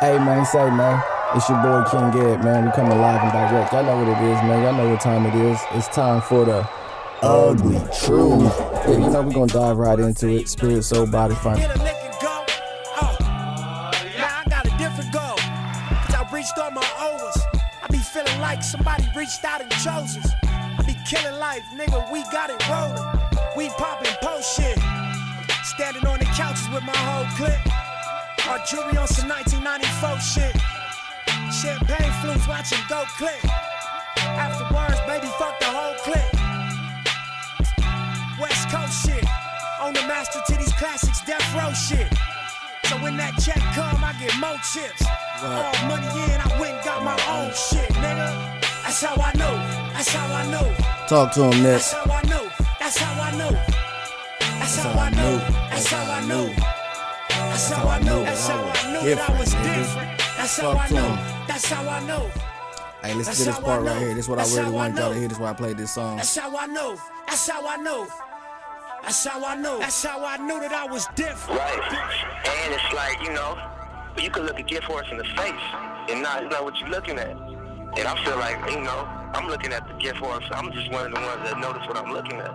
Hey man, say man, it's your boy King Ed, man. We coming live and direct. Y'all know what it is, man. Y'all know what time it is. It's time for the ugly truth. Yeah, you know we're gonna dive right into it. Spirit, soul, body, fun. Somebody reached out and chose us. I be killing life, nigga. We got it rolling. We popping post shit. Standing on the couches with my whole clique. Our jewelry on some 1994 shit. Champagne flutes watching go click. Afterwards, baby, fuck the whole clique. West Coast shit. On the master to these classics, death row shit. So when that check come, I get more chips. All money in, I went and got my own shit, nigga. That's how I know. That's how I know. Talk to him, Nick. That's how I know. That's how I know. That's how I know. That's how I know. That's how I know. That's how I know that I was different. That's how I Talk to know. That's how I know. Hey, listen That's to this how I part right know. here. This is what I That's really how I wanted y'all to know. hear. This is why I played this song. That's how I know. That's how I know. That's how I know. That's how I knew that I was different. Right. And it's like, you know, you can look a gift horse in the face and not know what you're looking at. And I feel like, you know, I'm looking at the gift horse. I'm just one of the ones that notice what I'm looking at.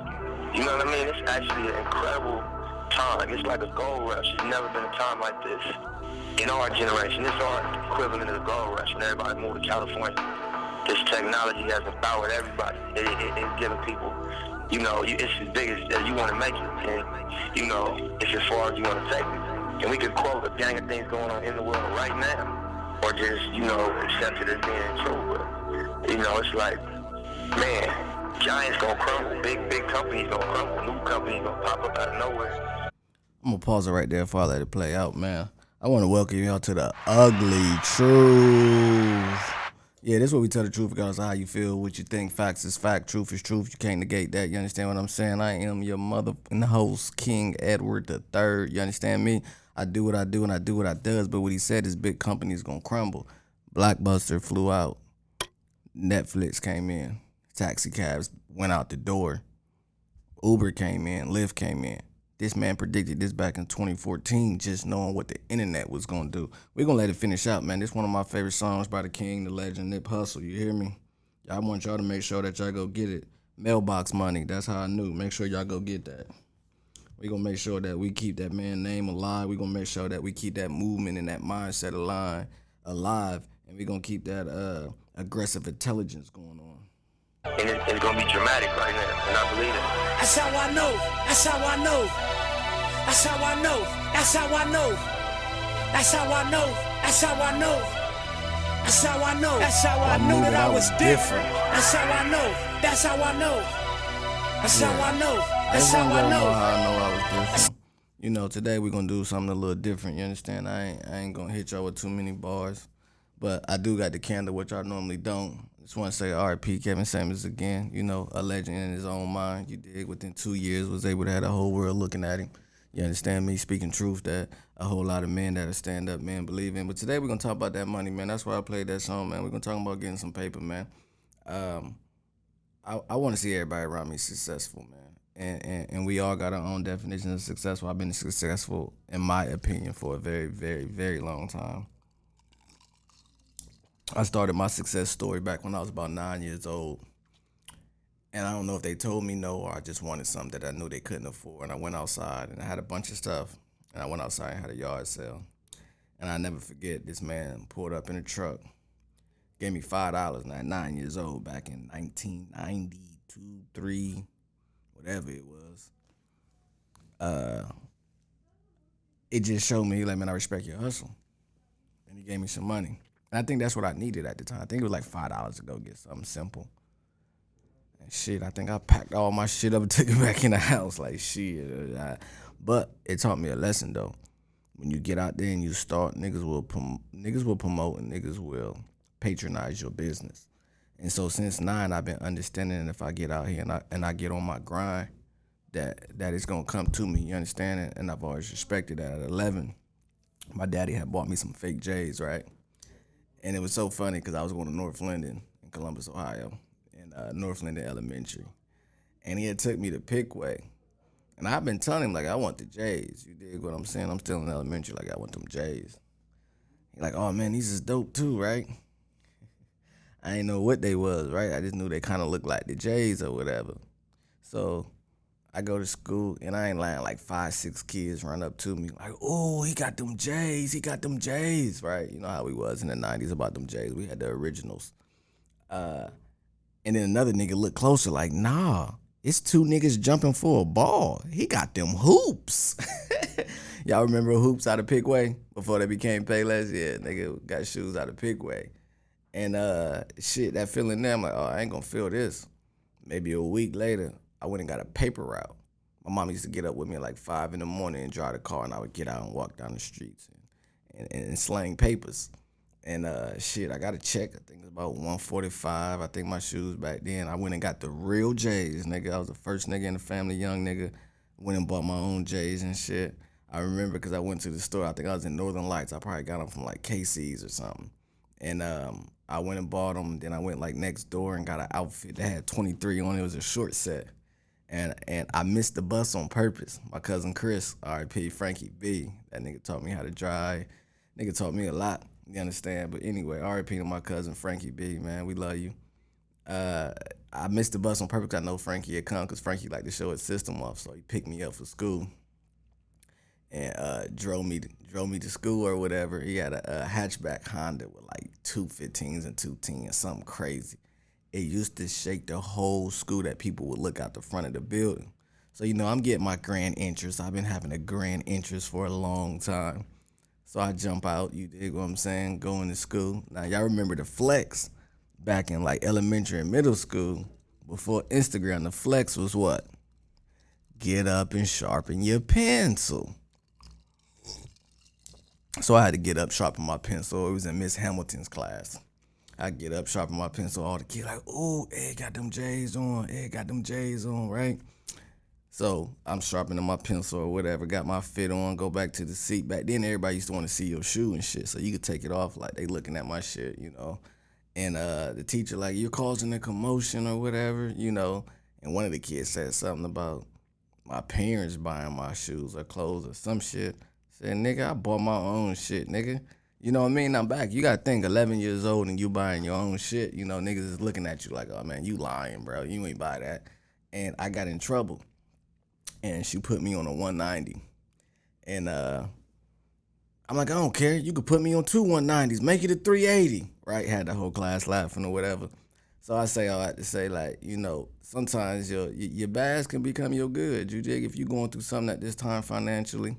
You know what I mean? It's actually an incredible time. It's like a gold rush. There's never been a time like this in our generation. It's our equivalent of the gold rush when everybody moved to California. This technology has empowered everybody. It, it, it's giving people, you know, you, it's as big as, as you want to make it. And, you know, it's as far as you want to take it. And we could quote a gang of things going on in the world right now. Or just, you know, accept it as being true. But, you know, it's like, man, giants gonna crumble. Big, big companies gonna crumble. New companies gonna pop up out of nowhere. I'm gonna pause it right there before I let it play out, man. I want to welcome y'all to the ugly truth. Yeah, this is what we tell the truth regardless of how you feel, what you think. Facts is fact, truth is truth. You can't negate that. You understand what I'm saying? I am your mother and host, King Edward the Third. You understand me? I do what I do and I do what I does. But what he said is big companies gonna crumble. Blockbuster flew out. Netflix came in. Taxi cabs went out the door. Uber came in, Lyft came in. This man predicted this back in 2014, just knowing what the internet was gonna do. We're gonna let it finish out, man. This one of my favorite songs by the King, the legend, Nip Hussle. You hear me? I want y'all to make sure that y'all go get it. Mailbox money. That's how I knew. Make sure y'all go get that. we gonna make sure that we keep that man name alive. we gonna make sure that we keep that movement and that mindset alive alive. And we gonna keep that uh aggressive intelligence going on. And it, it's gonna be dramatic right now. And I believe it. That's how I know. That's how I know. That's how I know. That's how I know. That's how I know. That's how I know. That's how I know. That's how I knew that I was different. That's how I know. That's how I know. That's how I know. That's how Everyone I gonna know. how I know I was different. You know, today we're gonna do something a little different. You understand? I ain't I ain't gonna hit y'all with too many bars, but I do got the candle, which I normally don't. Just want to say R.P. Kevin Samuels again. You know, a legend in his own mind. You did Within two years, was able to have the whole world looking at him. You understand me speaking truth that a whole lot of men that are stand up men believe in. But today we're gonna talk about that money, man. That's why I played that song, man. We're gonna talk about getting some paper, man. Um, I, I want to see everybody around me successful, man. And, and and we all got our own definition of successful. I've been successful, in my opinion, for a very, very, very long time. I started my success story back when I was about nine years old. And I don't know if they told me no or I just wanted something that I knew they couldn't afford. And I went outside and I had a bunch of stuff. And I went outside and had a yard sale. And I never forget this man pulled up in a truck, gave me five dollars and at nine years old back in 1992, three, whatever it was. Uh, it just showed me like, man, I respect your hustle. And he gave me some money. And I think that's what I needed at the time. I think it was like five dollars to go get something simple. And shit, I think I packed all my shit up and took it back in the house. Like shit. uh, I- but it taught me a lesson though. When you get out there and you start, niggas will prom- niggas will promote and niggas will patronize your business. And so since nine, I've been understanding if I get out here and I and I get on my grind, that that it's gonna come to me. You understand? And, and I've always respected that. At eleven, my daddy had bought me some fake J's, right? And it was so funny because I was going to North Linden in Columbus, Ohio, in uh, North Linden Elementary, and he had took me to Pic-Way, and I've been telling him like I want the J's. You dig what I'm saying? I'm still in elementary, like I want them J's. He like, oh man, these is dope too, right? I ain't know what they was, right? I just knew they kind of looked like the J's or whatever. So I go to school and I ain't lying, like five, six kids run up to me like, oh, he got them J's, he got them J's, right? You know how we was in the 90s about them J's. We had the originals. Uh, and then another nigga looked closer like, nah, it's two niggas jumping for a ball. He got them hoops. Y'all remember hoops out of Pic-Way before they became Payless? Yeah, nigga got shoes out of Pic-Way. And uh shit, that feeling there, I'm like, oh, I ain't gonna feel this. Maybe a week later, I went and got a paper route. My mom used to get up with me at like five in the morning and drive the car, and I would get out and walk down the streets and, and, and slang papers. And uh, shit, I got a check. I think it's about 145. I think my shoes back then. I went and got the real J's, nigga. I was the first nigga in the family, young nigga. Went and bought my own J's and shit. I remember because I went to the store. I think I was in Northern Lights. I probably got them from like Casey's or something. And um, I went and bought them. Then I went like next door and got an outfit that had 23 on it. It was a short set and and I missed the bus on purpose. My cousin Chris, R.I.P. Frankie B, that nigga taught me how to drive. Nigga taught me a lot. You understand? But anyway, R.I.P. to my cousin Frankie B, man, we love you. Uh, I missed the bus on purpose. I know Frankie had come because Frankie liked to show his system off, so he picked me up for school and uh, drove me to, drove me to school or whatever. He had a, a hatchback Honda with like two 15s and two 10s, something crazy it used to shake the whole school that people would look out the front of the building. So, you know, I'm getting my grand interest. I've been having a grand interest for a long time. So I jump out, you dig what I'm saying, going to school. Now, y'all remember the flex back in like elementary and middle school before Instagram. The flex was what? Get up and sharpen your pencil. So I had to get up, sharpen my pencil. It was in Miss Hamilton's class. I get up, sharpen my pencil. All the kids like, oh, Ed got them J's on. Ed got them J's on, right? So I'm sharpening my pencil or whatever. Got my fit on. Go back to the seat. Back then, everybody used to want to see your shoe and shit, so you could take it off like they looking at my shit, you know. And uh, the teacher like, you're causing a commotion or whatever, you know. And one of the kids said something about my parents buying my shoes or clothes or some shit. Said, nigga, I bought my own shit, nigga. You know what I mean? I'm back. You gotta think 11 years old and you buying your own shit. You know, niggas is looking at you like, oh man, you lying, bro. You ain't buy that. And I got in trouble. And she put me on a 190. And uh I'm like, I don't care. You could put me on two 190s. Make it a 380. Right? Had the whole class laughing or whatever. So I say all that to say, like, you know, sometimes your your bads can become your good. You dig? If you're going through something at this time financially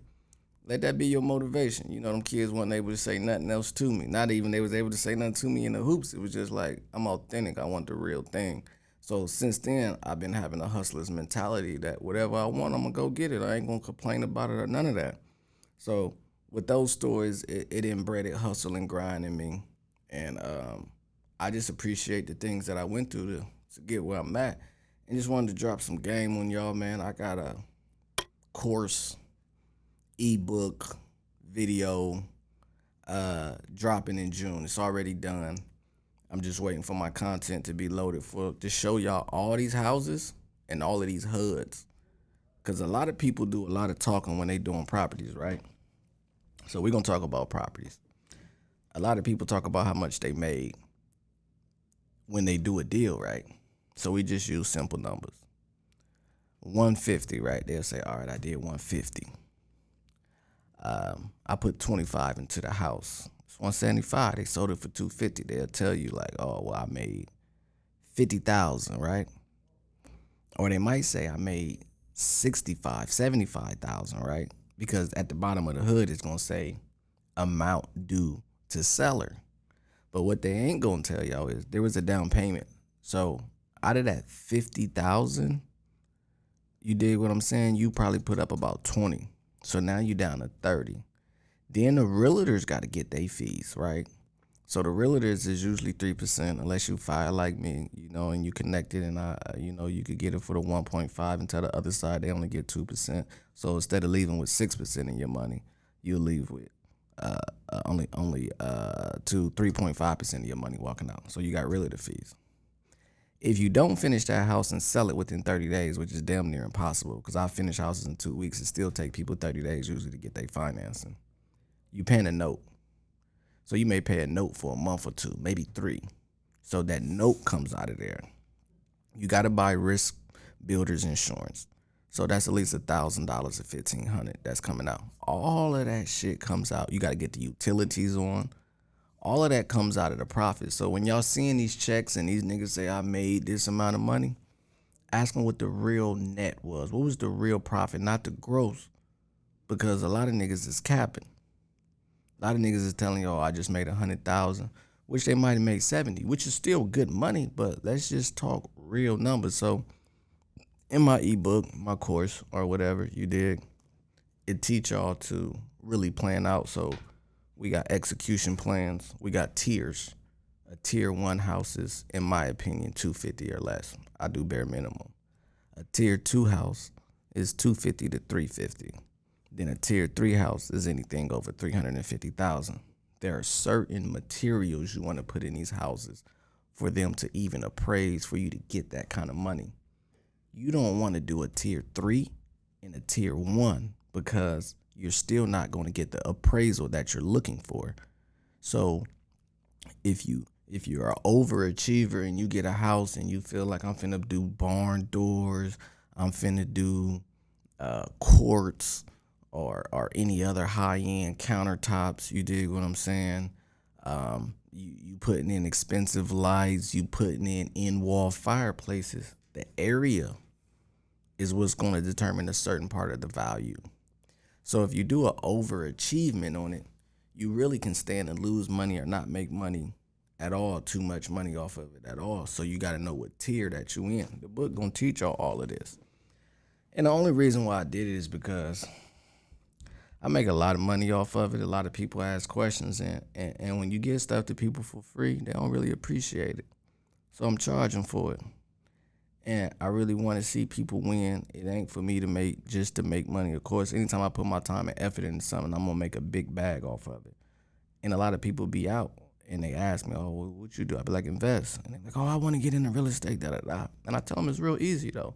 let that be your motivation. You know, them kids weren't able to say nothing else to me. Not even they was able to say nothing to me in the hoops. It was just like I'm authentic. I want the real thing. So since then, I've been having a hustler's mentality that whatever I want, I'm gonna go get it. I ain't gonna complain about it or none of that. So with those stories, it, it inbred hustle and grind in me, and um, I just appreciate the things that I went through to, to get where I'm at, and just wanted to drop some game on y'all, man. I got a course ebook video uh, dropping in June. It's already done. I'm just waiting for my content to be loaded for to show y'all all these houses and all of these HUDs. Cause a lot of people do a lot of talking when they doing properties, right? So we're gonna talk about properties. A lot of people talk about how much they made when they do a deal, right? So we just use simple numbers. 150, right? They'll say, all right, I did 150. Um, I put 25 into the house. It's 175. They sold it for 250. They'll tell you like, oh, well, I made 50,000, right? Or they might say I made 65, 75,000, right? Because at the bottom of the hood it's going to say amount due to seller. But what they ain't going to tell y'all is there was a down payment. So out of that 50,000, you did what I'm saying? You probably put up about 20. So now you're down to 30. Then the realtors got to get their fees, right? So the realtors is usually 3% unless you fire like me, you know, and you connected and I, you know, you could get it for the 1.5 and tell the other side they only get 2%. So instead of leaving with 6% in your money, you'll leave with uh, uh, only only uh, to 3.5% of your money walking out. So you got realtor fees if you don't finish that house and sell it within 30 days, which is damn near impossible, because I finish houses in two weeks, it still take people 30 days usually to get their financing. You paying a note. So you may pay a note for a month or two, maybe three. So that note comes out of there. You got to buy risk builders insurance. So that's at least a thousand dollars or fifteen hundred that's coming out. All of that shit comes out. You got to get the utilities on. All of that comes out of the profit. So when y'all seeing these checks and these niggas say I made this amount of money, ask them what the real net was. What was the real profit, not the gross? Because a lot of niggas is capping. A lot of niggas is telling y'all I just made a hundred thousand, which they might have made seventy, which is still good money. But let's just talk real numbers. So in my ebook, my course, or whatever you did, it teach y'all to really plan out. So we got execution plans, we got tiers. A tier one house is, in my opinion, 250 or less. I do bare minimum. A tier two house is 250 to 350. Then a tier three house is anything over 350,000. There are certain materials you want to put in these houses for them to even appraise for you to get that kind of money you don't want to do a tier three and a tier one because you're still not going to get the appraisal that you're looking for. So if you if you're an overachiever and you get a house and you feel like I'm finna do barn doors, I'm finna do uh, quartz or or any other high end countertops, you dig what I'm saying? Um, you you putting in expensive lights, you putting in in wall fireplaces the area is what's going to determine a certain part of the value. So if you do an overachievement on it, you really can stand and lose money or not make money at all, too much money off of it at all. So you got to know what tier that you in. The book gonna teach y'all all of this. And the only reason why I did it is because I make a lot of money off of it. A lot of people ask questions, and, and, and when you give stuff to people for free, they don't really appreciate it. So I'm charging for it and I really want to see people win. It ain't for me to make just to make money. Of course, anytime I put my time and effort into something, I'm gonna make a big bag off of it. And a lot of people be out and they ask me, "Oh, what you do?" I be like, "Invest." And they're like, "Oh, I want to get into real estate." Da da da. And I tell them it's real easy though.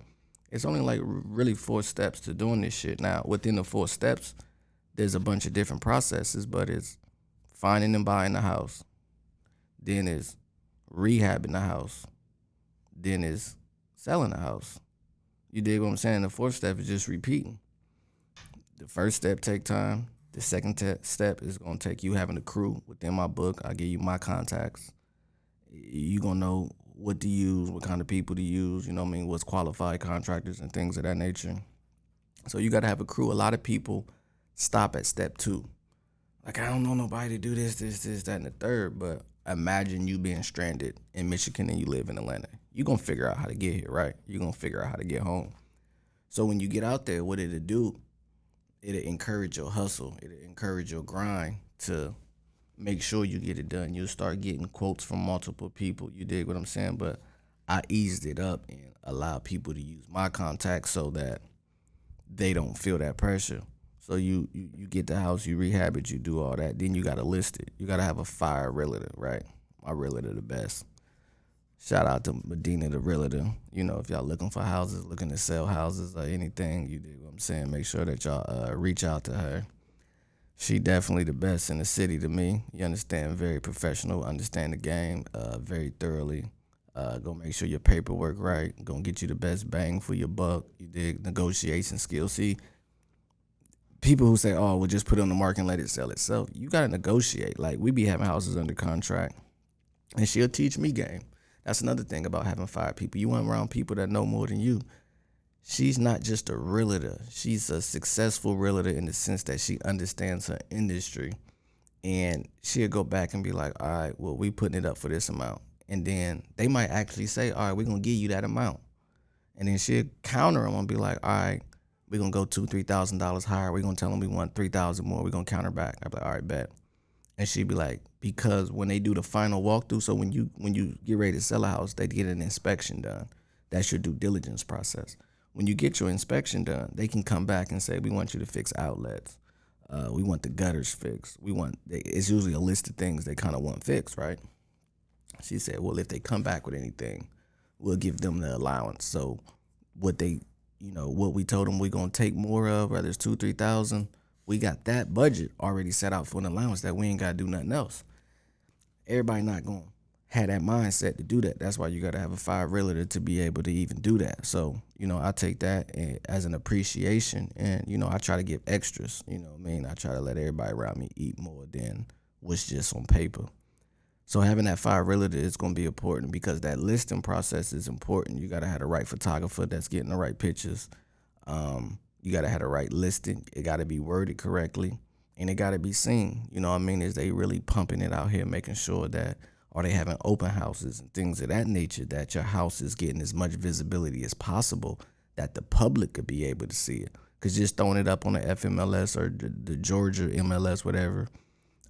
It's only like really four steps to doing this shit. Now, within the four steps, there's a bunch of different processes, but it's finding and buying the house. Then is rehabbing the house. Then is selling a house. You dig what I'm saying? The fourth step is just repeating. The first step take time. The second te- step is gonna take you having a crew within my book. I give you my contacts. You gonna know what to use, what kind of people to use. You know what I mean? What's qualified contractors and things of that nature. So you gotta have a crew. A lot of people stop at step two. Like I don't know nobody to do this, this, this, that, and the third. But imagine you being stranded in Michigan and you live in Atlanta you're gonna figure out how to get here, right? You're gonna figure out how to get home. So when you get out there, what it'll do, it'll encourage your hustle, it'll encourage your grind to make sure you get it done. You'll start getting quotes from multiple people. You dig what I'm saying? But I eased it up and allowed people to use my contacts so that they don't feel that pressure. So you, you you get the house, you rehab it, you do all that. Then you gotta list it. You gotta have a fire realtor, right? My realtor the best. Shout out to Medina the realtor. You know, if y'all looking for houses, looking to sell houses or anything, you do what I'm saying. Make sure that y'all uh, reach out to her. She definitely the best in the city to me. You understand, very professional, understand the game uh, very thoroughly. Uh, gonna make sure your paperwork right. Gonna get you the best bang for your buck. You dig negotiation skills. See, people who say, "Oh, we'll just put it on the market and let it sell itself." You gotta negotiate. Like we be having houses under contract, and she'll teach me game. That's another thing about having five people. You want around people that know more than you. She's not just a realtor. She's a successful realtor in the sense that she understands her industry. And she'll go back and be like, all right, well, we putting it up for this amount. And then they might actually say, all right, we're to give you that amount. And then she'll counter them and be like, all right, we're to go two, $3,000 higher. We're to tell them we want 3000 more. We're to counter back. I'll be like, all right, bet and she'd be like, because when they do the final walkthrough, so when you when you get ready to sell a house, they get an inspection done. That's your due diligence process. When you get your inspection done, they can come back and say, we want you to fix outlets. Uh, we want the gutters fixed. We want it's usually a list of things they kind of want fixed, right? She said, well, if they come back with anything, we'll give them the allowance. So what they, you know, what we told them we're gonna take more of, whether it's two, three thousand we got that budget already set out for an allowance that we ain't got to do nothing else. everybody not to have that mindset to do that. That's why you got to have a fire realtor to be able to even do that. So, you know, I take that eh, as an appreciation and, you know, I try to give extras, you know I mean? I try to let everybody around me eat more than what's just on paper. So having that fire realtor is going to be important because that listing process is important. You got to have the right photographer that's getting the right pictures. Um, you got to have the right listing. It got to be worded correctly and it got to be seen. You know what I mean? Is they really pumping it out here, making sure that are they having open houses and things of that nature that your house is getting as much visibility as possible that the public could be able to see it. Because just throwing it up on the FMLS or the, the Georgia MLS, whatever,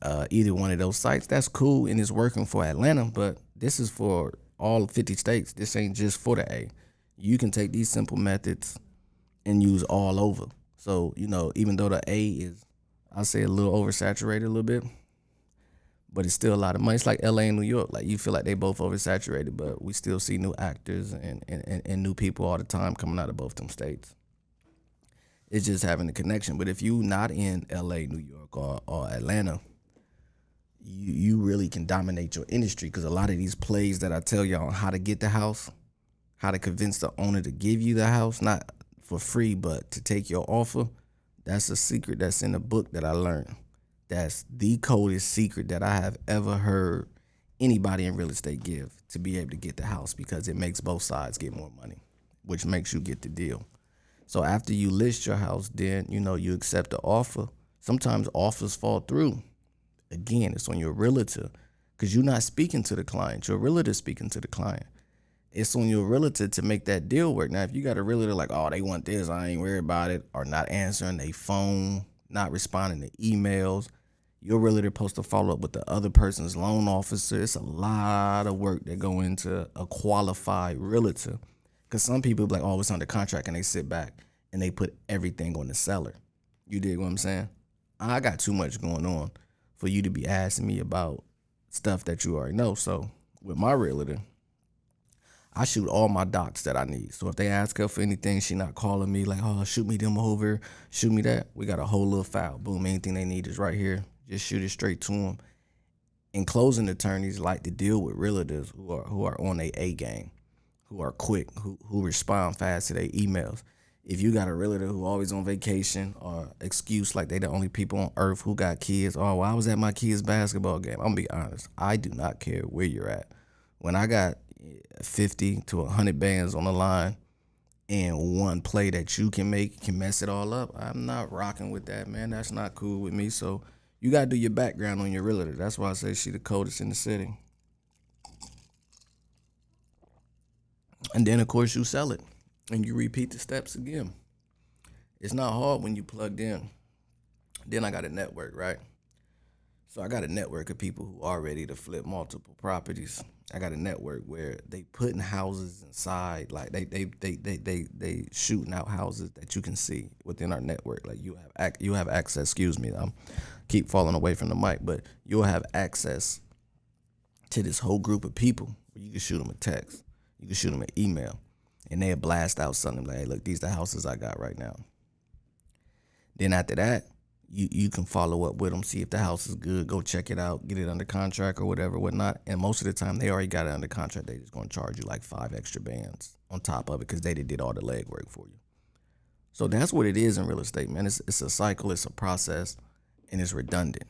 uh, either one of those sites, that's cool and it's working for Atlanta, but this is for all 50 states. This ain't just for the A. You can take these simple methods and use all over. So, you know, even though the A is, I'll say a little oversaturated a little bit, but it's still a lot of money. It's like LA and New York. Like you feel like they both oversaturated, but we still see new actors and, and, and new people all the time coming out of both them states. It's just having the connection. But if you not in LA, New York, or, or Atlanta, you you really can dominate your industry because a lot of these plays that I tell y'all on how to get the house, how to convince the owner to give you the house, not for free, but to take your offer, that's a secret that's in the book that I learned that's the coldest secret that I have ever heard anybody in real estate give to be able to get the house because it makes both sides get more money, which makes you get the deal. So after you list your house, then you know you accept the offer. Sometimes offers fall through. Again, it's on your realtor because you're not speaking to the client. Your realtor speaking to the client. It's on your realtor to make that deal work. Now, if you got a realtor like, oh, they want this, I ain't worried about it, or not answering their phone, not responding to emails. You're really supposed to follow up with the other person's loan officer. It's a lot of work that go into a qualified realtor. Because some people be like, oh, it's under contract, and they sit back and they put everything on the seller. You dig what I'm saying? I got too much going on for you to be asking me about stuff that you already know. So with my realtor, I shoot all my docs that I need. So if they ask her for anything, she not calling me like, oh, shoot me them over, shoot me that. We got a whole little file. Boom, anything they need is right here. Just shoot it straight to them. And closing attorneys like to deal with realtors who are who are on a A game, who are quick, who who respond fast to their emails. If you got a realtor who always on vacation or excuse like they the only people on earth who got kids, oh, well, I was at my kids' basketball game. I'm gonna be honest. I do not care where you're at. When I got eh, 50 to 100 bands on the line and one play that you can make can mess it all up. I'm not rocking with that, man. That's not cool with me. So you gotta do your background on your realtor. That's why I say she the coldest in the city. And then of course you sell it and you repeat the steps again. It's not hard when you plugged in. Then I got a network, right? So I got a network of people who are ready to flip multiple properties. I got a network where they putting houses inside, like they they they they they they shooting out houses that you can see within our network. Like you have you have access. Excuse me, I'm keep falling away from the mic, but you'll have access to this whole group of people. You can shoot them a text, you can shoot them an email, and they'll blast out something like, "Hey, look, these are the houses I got right now." Then after that, you you can follow up with them, see if the house is good, go check it out, get it under contract or whatever, whatnot. And most of the time, they already got it under contract. They just gonna charge you like five extra bands on top of it because they did all the legwork for you. So that's what it is in real estate, man. It's it's a cycle, it's a process, and it's redundant.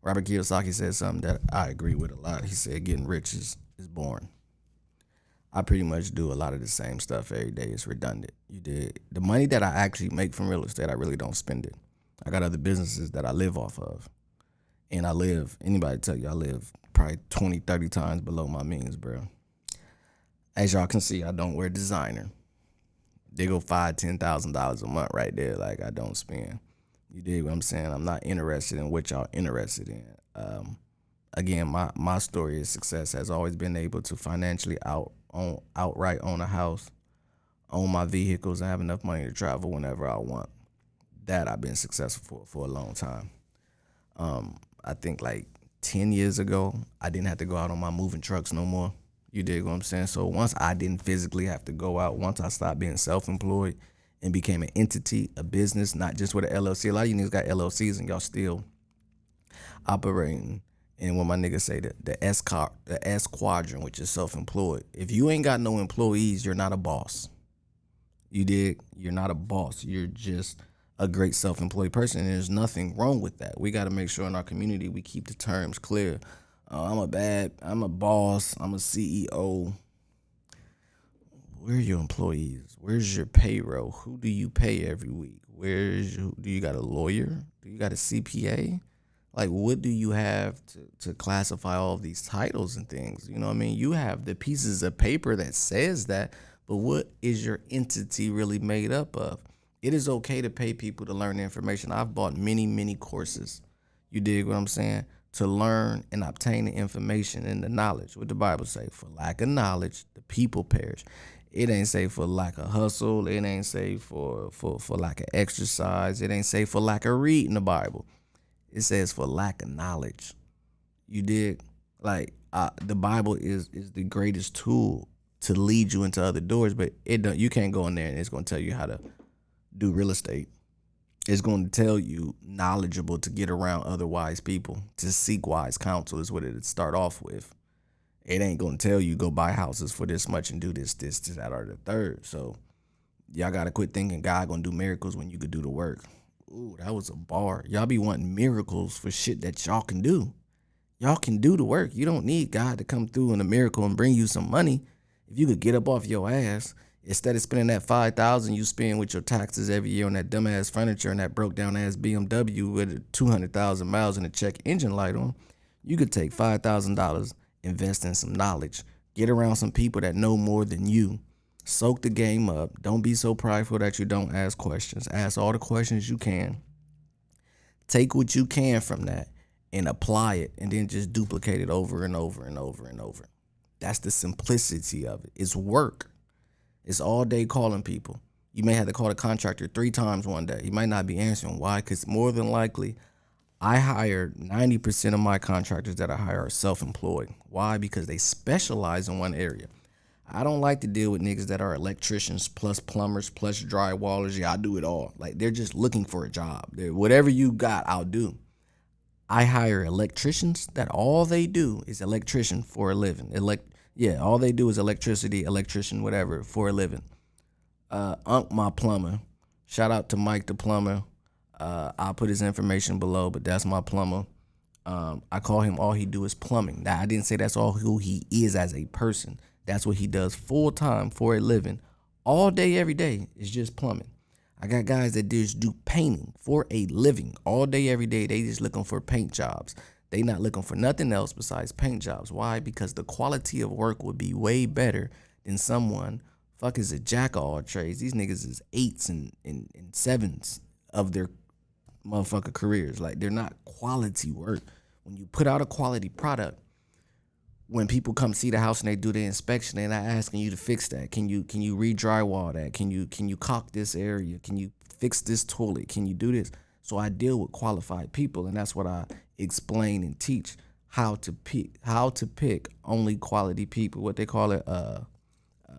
Robert Kiyosaki said something that I agree with a lot. He said getting rich is is boring. I pretty much do a lot of the same stuff every day. It's redundant. You did the money that I actually make from real estate, I really don't spend it. I got other businesses that I live off of. And I live, anybody tell you I live probably 20, 30 times below my means, bro. As y'all can see, I don't wear designer. They go five, ten thousand dollars a month right there. Like I don't spend. You dig what I'm saying? I'm not interested in what y'all interested in. Um, again, my my story of success has always been able to financially out own outright own a house, own my vehicles, and have enough money to travel whenever I want that I've been successful for for a long time. Um, I think like 10 years ago, I didn't have to go out on my moving trucks no more. You dig what I'm saying? So once I didn't physically have to go out, once I stopped being self-employed and became an entity, a business, not just with an LLC. A lot of you niggas got LLCs and y'all still operating And when my niggas say that the S car the S quadrant, which is self-employed, if you ain't got no employees, you're not a boss. You dig? You're not a boss. You're just a great self-employed person. And there's nothing wrong with that. We got to make sure in our community we keep the terms clear. Uh, I'm a bad. I'm a boss. I'm a CEO. Where are your employees? Where's your payroll? Who do you pay every week? Where's your, do you got a lawyer? Do you got a CPA? Like, what do you have to, to classify all of these titles and things? You know I mean? You have the pieces of paper that says that, but what is your entity really made up of? It is okay to pay people to learn information. I've bought many, many courses. You dig what I'm saying? To learn and obtain the information and the knowledge. What the Bible say? For lack of knowledge, the people perish. It ain't say for lack of hustle. It ain't say for for for lack of exercise. It ain't say for lack of reading the Bible. It says for lack of knowledge. You did like uh, the Bible is is the greatest tool to lead you into other doors, but it don't. You can't go in there and it's gonna tell you how to do real estate. It's going to tell you knowledgeable to get around other wise people to seek wise counsel is what it start off with it ain't gonna tell you go buy houses for this much and do this, this, this, that, or the third. So y'all gotta quit thinking God gonna do miracles when you could do the work. Ooh, that was a bar. Y'all be wanting miracles for shit that y'all can do. Y'all can do the work. You don't need God to come through in a miracle and bring you some money. If you could get up off your ass instead of spending that five thousand you spend with your taxes every year on that dumbass furniture and that broke down ass BMW with two hundred thousand miles and a check engine light on, you could take five thousand dollars invest in some knowledge, get around some people that know more than you. Soak the game up. Don't be so prideful that you don't ask questions. Ask all the questions you can. Take what you can from that and apply it and then just duplicate it over and over and over and over. That's the simplicity of it. It's work. It's all day calling people. You may have to call the contractor three times one day. He might not be answering. Why? Because more than likely, I hire 90% of my contractors that I hire are self employed. Why? Because they specialize in one area. I don't like to deal with niggas that are electricians plus plumbers plus drywallers. Yeah, I do it all. Like they're just looking for a job. They're, whatever you got, I'll do. I hire electricians that all they do is electrician for a living. Elect yeah, all they do is electricity, electrician, whatever, for a living. Uh Unc my plumber. Shout out to Mike the plumber. Uh, I'll put his information below, but that's my plumber. Um, I call him all he do is plumbing. Now I didn't say that's all who he is as a person. That's what he does full time for a living, all day, every day. Is just plumbing. I got guys that just do painting for a living all day, every day. They just looking for paint jobs. They not looking for nothing else besides paint jobs. Why? Because the quality of work would be way better than someone fuck is a jack of all trades. These niggas is eights and, and, and sevens of their motherfucker careers. Like they're not quality work. When you put out a quality product, when people come see the house and they do the inspection, they're not asking you to fix that. Can you can you re-drywall that? Can you can you caulk this area? Can you fix this toilet? Can you do this? So I deal with qualified people, and that's what I explain and teach how to pick how to pick only quality people. What they call it, uh, uh,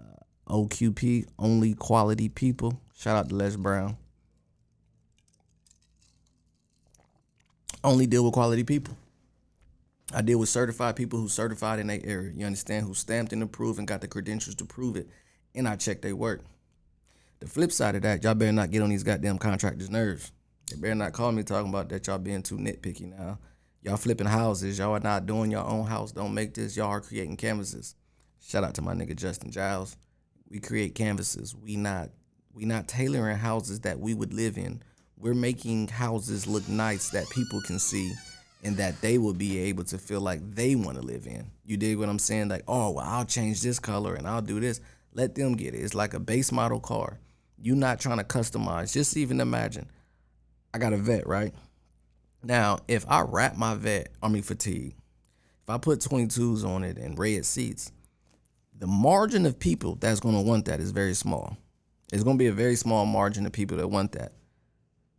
OQP, only quality people. Shout out to Les Brown. only deal with quality people. I deal with certified people who certified in their area. You understand? Who stamped and approved and got the credentials to prove it. And I check their work. The flip side of that, y'all better not get on these goddamn contractors' nerves. They better not call me talking about that y'all being too nitpicky now. Y'all flipping houses. Y'all are not doing your own house. Don't make this. Y'all are creating canvases. Shout out to my nigga Justin Giles. We create canvases. We not we not tailoring houses that we would live in we're making houses look nice that people can see and that they will be able to feel like they want to live in. You dig what I'm saying? Like, oh, well, I'll change this color and I'll do this. Let them get it. It's like a base model car. You're not trying to customize. Just even imagine, I got a vet, right? Now, if I wrap my vet, I mean fatigue, if I put 22s on it and red seats, the margin of people that's going to want that is very small. It's going to be a very small margin of people that want that.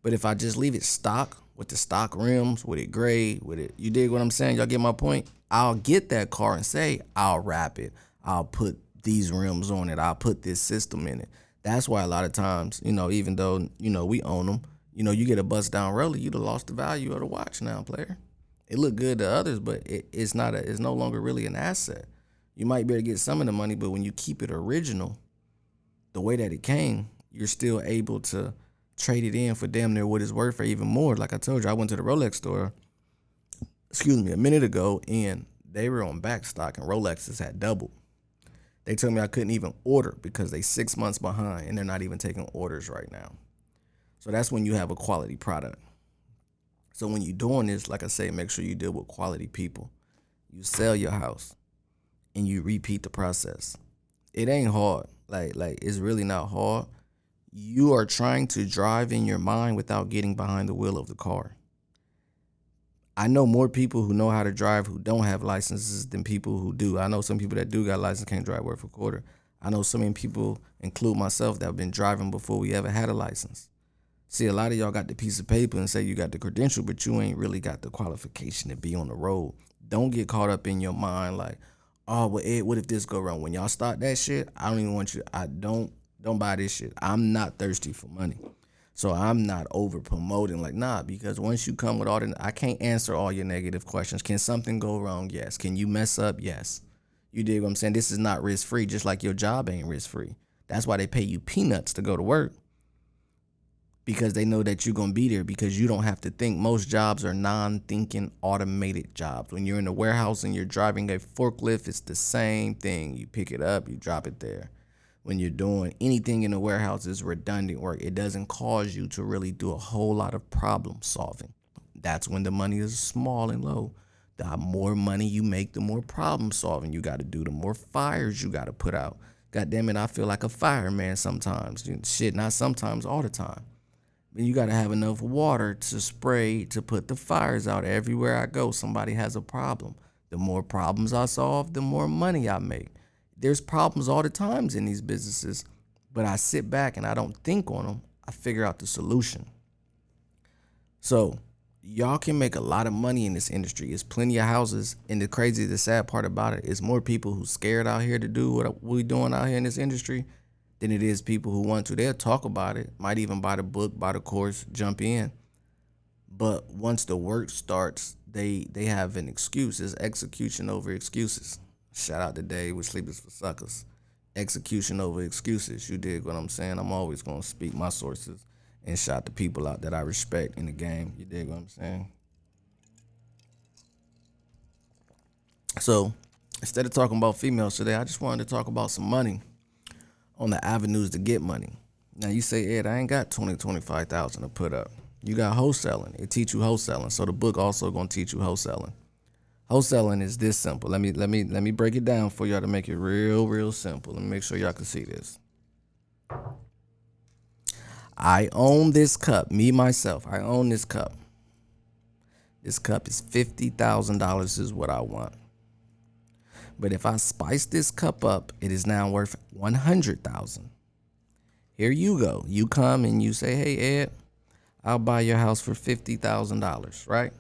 But if I just leave it stock with the stock rims, with it gray, with it, you dig what I'm saying? Y'all get my point? I'll get that car and say, I'll wrap it. I'll put these rims on it. I'll put this system in it. That's why a lot of times, you know, even though, you know, we own them, you know, you get a bust down roller, you'd have lost the value of the watch now, player. It look good to others, but it, it's not a it's no longer really an asset. You might be able to get some of the money, but when you keep it original, the way that it came, you're still able to trade it in for damn near what it's worth or even more. Like I told you, I went to the Rolex store, excuse me, a minute ago, and they were on back stock and Rolexes had doubled. They told me I couldn't even order because they six months behind and they're not even taking orders right now. So that's when you have a quality product. So when you're doing this, like I say, make sure you deal with quality people. You sell your house and you repeat the process. It ain't hard. Like like it's really not hard. You are trying to drive in your mind without getting behind the wheel of the car. I know more people who know how to drive who don't have licenses than people who do. I know some people that do got license can't drive worth a quarter. I know so many people, include myself, that have been driving before we ever had a license. See, a lot of y'all got the piece of paper and say you got the credential, but you ain't really got the qualification to be on the road. Don't get caught up in your mind like, oh, well, Ed, what if this go wrong? When y'all start that shit, I don't even want you. I don't don't buy this shit. I'm not thirsty for money. So I'm not over promoting like nah because once you come with all the I can't answer all your negative questions. Can something go wrong? Yes. Can you mess up? Yes. You dig what I'm saying? This is not risk free, just like your job ain't risk free. That's why they pay you peanuts to go to work. Because they know that you're gonna be there because you don't have to think. Most jobs are non-thinking automated jobs. When you're in the warehouse and you're driving a forklift, it's the same thing. You pick it up, you drop it there when you're doing anything in the warehouse is redundant work. It doesn't cause you to really do a whole lot of problem solving. That's when the money is small and low. The more money you make, the more problem solving you got to do, the more fires you got to put out. God damn it, I feel like a fireman sometimes. Shit, not sometimes, all the time. But you got to have enough water to spray to put the fires out everywhere I go. Somebody has a problem. The more problems I solve, the more money I make there's problems all the times in these businesses, but I sit back and I don't think on them. I figure out the solution. So y'all can make a lot of money in this industry. There's plenty of houses, and the crazy, the sad part about it is more people who scared out here to do what we're doing out here in this industry than it is people who want to. They'll talk about it, might even buy the book, buy the course, jump in. But once the work starts, they they have an excuse. It's execution over excuses. Shout out to Dave with Sleepers for Suckers. Execution over excuses. You dig what I'm saying? I'm always gonna speak my sources and shout the people out that I respect in the game. You dig what I'm saying? So instead of talking about females today, I just wanted to talk about some money on the avenues to get money. Now you say, Ed, I ain't got 20, 25,000 to put up. You got wholesaling. It teach you wholesaling. So the book also gonna teach you wholesaling. Wholesaling is this simple. Let me let me let me break it down for y'all to make it real real simple. Let me make sure y'all can see this. I own this cup, me myself. I own this cup. This cup is fifty thousand dollars is what I want. But if I spice this cup up, it is now worth one hundred thousand. Here you go. You come and you say, "Hey Ed, I'll buy your house for fifty thousand dollars," right?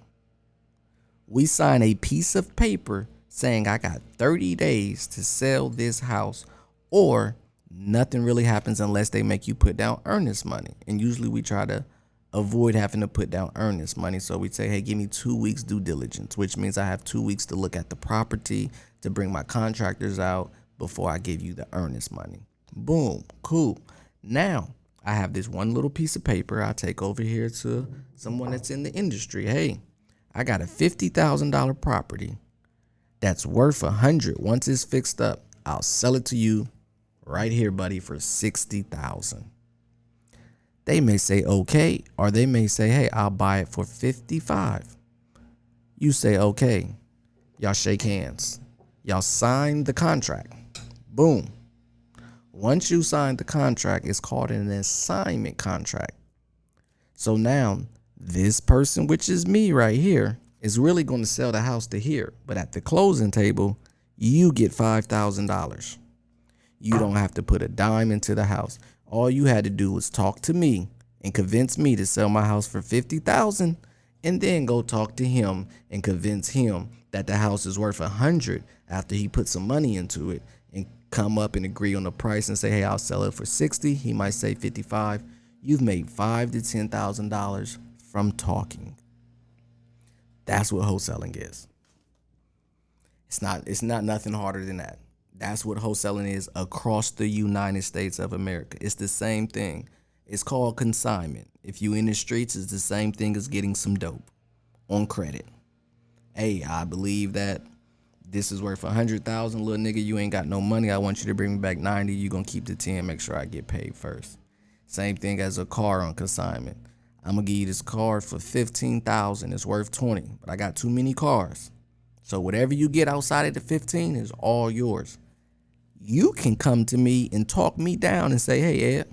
We sign a piece of paper saying I got 30 days to sell this house or nothing really happens unless they make you put down earnest money. And usually we try to avoid having to put down earnest money. So we say, hey, give me two weeks due diligence, which means I have two weeks to look at the property, to bring my contractors out before I give you the earnest money. Boom, cool. Now I have this one little piece of paper I take over here to someone that's in the industry. Hey, I got a $50,000 property that's worth a hundred. Once it's fixed up, I'll sell it to you right here, buddy, for 60,000. They may say okay, or they may say, hey, I'll buy it for 55. You say okay. Y'all shake hands. Y'all sign the contract. Boom. Once you sign the contract, it's called an assignment contract. So now this person, which is me right here, is really going to sell the house to here. But at the closing table, you get $5,000. You don't have to put a dime into the house. All you had to do was talk to me and convince me to sell my house for 50,000 and then go talk to him and convince him that the house is worth a 100 after he put some money into it and come up and agree on the price and say, "Hey, I'll sell it for 60." He might say 55. You've made 5 to $10,000 from talking. That's what wholesaling is. It's not it's not nothing harder than that. That's what wholesaling is across the United States of America. It's the same thing. It's called consignment. If you in the streets, it's the same thing as getting some dope on credit. Hey, I believe that this is worth a hundred thousand, little nigga. You ain't got no money. I want you to bring me back ninety. You gonna keep the ten. Make sure I get paid first. Same thing as a car on consignment. I'm gonna give you this car for fifteen thousand. It's worth twenty, but I got too many cars. So whatever you get outside of the fifteen is all yours. You can come to me and talk me down and say, "Hey Ed,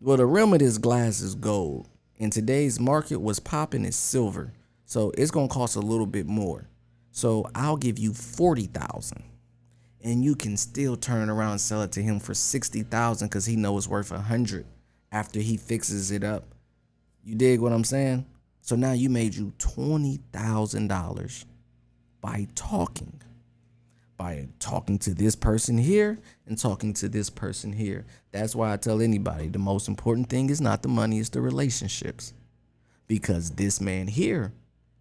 well the rim of this glass is gold. In today's market, was popping is silver, so it's gonna cost a little bit more. So I'll give you forty thousand, and you can still turn around and sell it to him for sixty thousand because he knows it's worth a hundred after he fixes it up you dig what I'm saying? So now you made you $20,000 by talking. By talking to this person here and talking to this person here. That's why I tell anybody the most important thing is not the money, it's the relationships. Because this man here,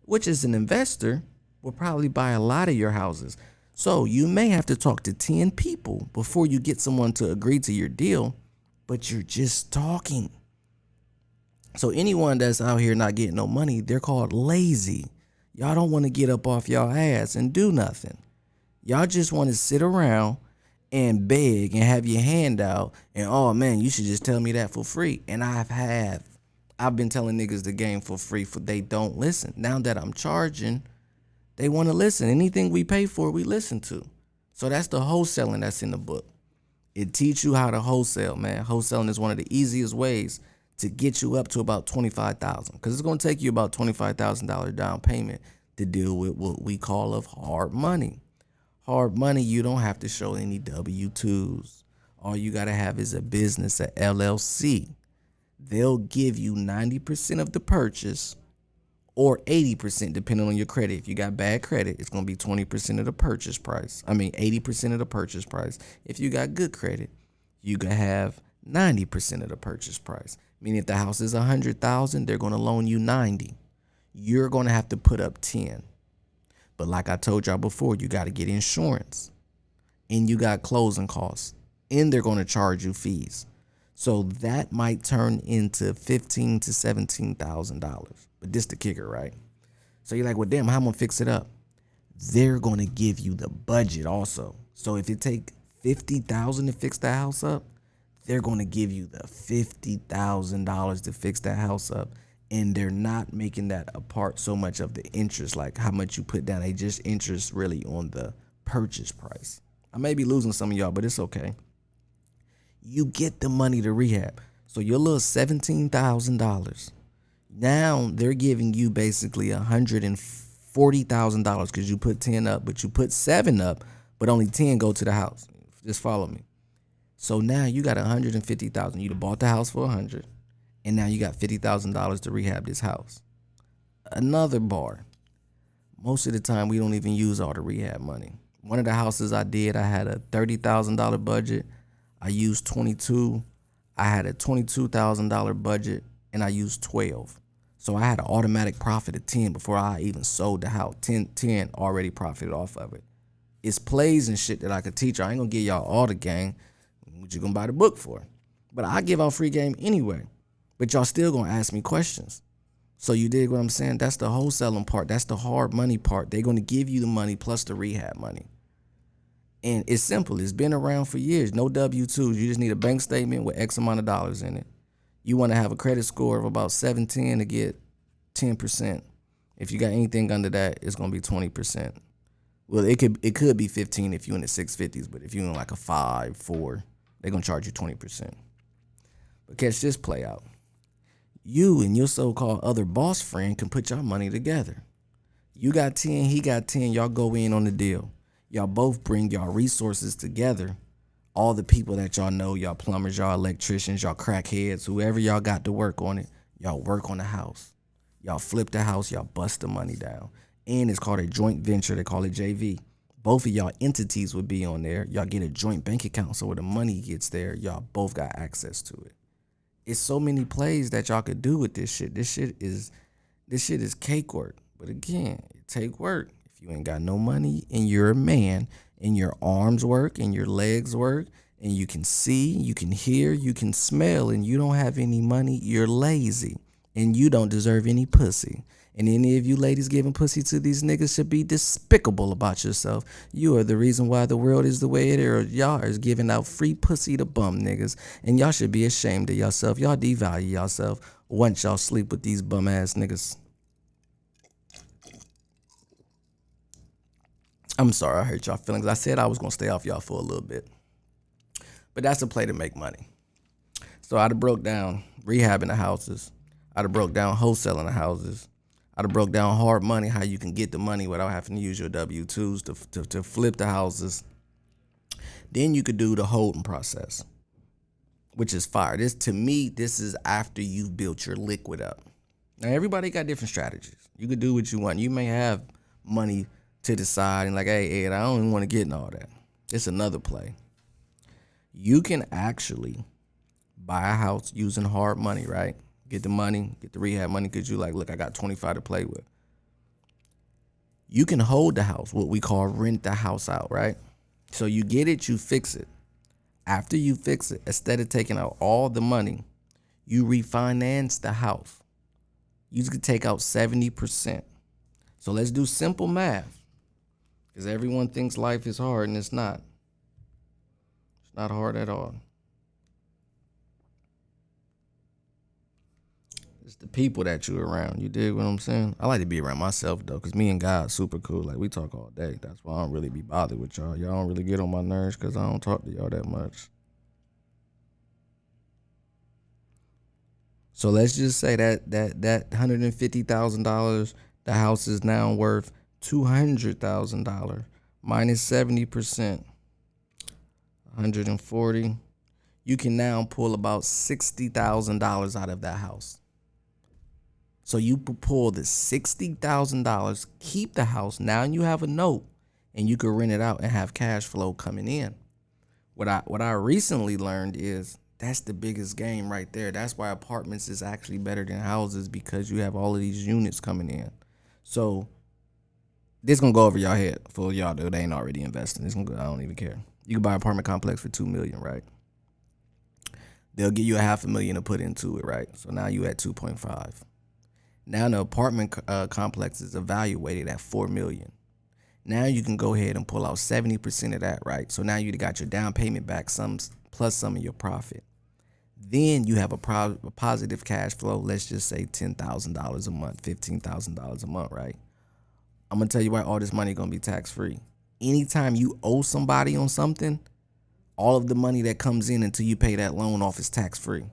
which is an investor, will probably buy a lot of your houses. So you may have to talk to 10 people before you get someone to agree to your deal, but you're just talking. So anyone that's out here not getting no money, they're called lazy. Y'all don't want to get up off y'all ass and do nothing. Y'all just want to sit around and beg and have your hand out and oh man, you should just tell me that for free. And I've have I've been telling niggas the game for free for they don't listen. Now that I'm charging, they want to listen. Anything we pay for, we listen to. So that's the wholesaling that's in the book. It teach you how to wholesale, man. Wholesaling is one of the easiest ways to get you up to about 25000 because it's going to take you about $25000 down payment to deal with what we call of hard money. Hard money you don't have to show any w2s all you got to have is a business a llc they'll give you 90% of the purchase or 80% depending on your credit. If you got bad credit it's going to be 20% of the purchase price i mean 80% of the purchase price. If you got good credit you can have 90% of the purchase price Meaning if the house is a hundred thousand, they're gonna loan you 90. You're gonna have to put up 10. But like I told y'all before, you gotta get insurance. And you got closing costs. And they're gonna charge you fees. So that might turn into fifteen to seventeen thousand dollars. But this the kicker, right? So you're like, well, damn, how am I gonna fix it up? They're gonna give you the budget also. So if it take fifty thousand to fix the house up, they're going to give you the $50,000 to fix that house up. And they're not making that a part so much of the interest, like how much you put down. They just interest really on the purchase price. I may be losing some of y'all, but it's okay. You get the money to rehab. So your little $17,000. Now they're giving you basically $140,000 because you put 10 up, but you put seven up, but only 10 go to the house. Just follow me. So now you got 150,000. You'd have bought the house for 100 and now you got $50,000 to rehab this house. Another bar. Most of the time we don't even use all the rehab money. One of the houses I did, I had a $30,000 budget. I used 22. I had a $22,000 budget and I used 12. So I had an automatic profit of 10 before I even sold the house. 10, 10 already profited off of it. It's plays and shit that I could teach. I ain't gonna give y'all all the game what you gonna buy the book for? But I give out free game anyway. But y'all still gonna ask me questions. So you dig what I'm saying? That's the wholesaling part. That's the hard money part. They're gonna give you the money plus the rehab money. And it's simple. It's been around for years. No W 2s. You just need a bank statement with X amount of dollars in it. You want to have a credit score of about 710 to get 10%. If you got anything under that, it's gonna be 20%. Well, it could it could be 15 if you're in the 650s, but if you're in like a five, four, they're gonna charge you 20%. But catch this play out. You and your so-called other boss friend can put your money together. You got 10, he got 10, y'all go in on the deal. Y'all both bring y'all resources together. All the people that y'all know, y'all plumbers, y'all electricians, y'all crackheads, whoever y'all got to work on it, y'all work on the house. Y'all flip the house, y'all bust the money down. And it's called a joint venture, they call it JV both of y'all entities would be on there. Y'all get a joint bank account, so when the money gets there, y'all both got access to it. It's so many plays that y'all could do with this shit. This shit is this shit is cake work. But again, it take work. If you ain't got no money and you're a man and your arms work and your legs work and you can see, you can hear, you can smell, and you don't have any money, you're lazy and you don't deserve any pussy. And any of you ladies giving pussy to these niggas should be despicable about yourself. You are the reason why the world is the way it is. Y'all is giving out free pussy to bum niggas. And y'all should be ashamed of yourself. Y'all devalue yourself once y'all sleep with these bum ass niggas. I'm sorry I hurt y'all feelings. I said I was gonna stay off y'all for a little bit. But that's a play to make money. So I'd have broke down rehabbing the houses. I'd have broke down wholesaling the houses. I'd have broke down hard money, how you can get the money without having to use your W twos to, to to flip the houses. Then you could do the holding process, which is fire. This to me, this is after you've built your liquid up. Now everybody got different strategies. You could do what you want. You may have money to the side and like, hey Ed, I don't even want to get in all that. It's another play. You can actually buy a house using hard money, right? Get the money, get the rehab money, because you like, look, I got 25 to play with. You can hold the house, what we call rent the house out, right? So you get it, you fix it. After you fix it, instead of taking out all the money, you refinance the house. You could take out 70%. So let's do simple math. Because everyone thinks life is hard and it's not. It's not hard at all. The people that you're around. You dig what I'm saying? I like to be around myself though, cause me and God super cool. Like we talk all day. That's why I don't really be bothered with y'all. Y'all don't really get on my nerves cause I don't talk to y'all that much. So let's just say that that that hundred and fifty thousand dollars, the house is now worth two hundred thousand dollars minus seventy percent, one hundred and forty. You can now pull about sixty thousand dollars out of that house. So you pull the sixty thousand dollars, keep the house. Now you have a note, and you can rent it out and have cash flow coming in. What I what I recently learned is that's the biggest game right there. That's why apartments is actually better than houses because you have all of these units coming in. So this gonna go over y'all head for y'all that ain't already investing. This gonna go, I don't even care. You can buy an apartment complex for two million, right? They'll give you a half a million to put into it, right? So now you at two point five. Now the apartment uh, complex is evaluated at four million. Now you can go ahead and pull out seventy percent of that, right? So now you got your down payment back, some plus some of your profit. Then you have a, pro- a positive cash flow. Let's just say ten thousand dollars a month, fifteen thousand dollars a month, right? I'm gonna tell you why all this money gonna be tax free. Anytime you owe somebody on something, all of the money that comes in until you pay that loan off is tax free.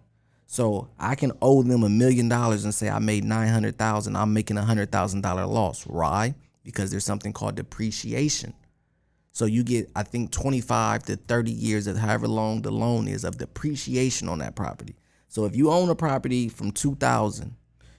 So I can owe them a million dollars and say I made nine hundred thousand. I'm making a hundred thousand dollar loss. Why? Because there's something called depreciation. So you get, I think, 25 to 30 years of however long the loan is of depreciation on that property. So if you own a property from 2000,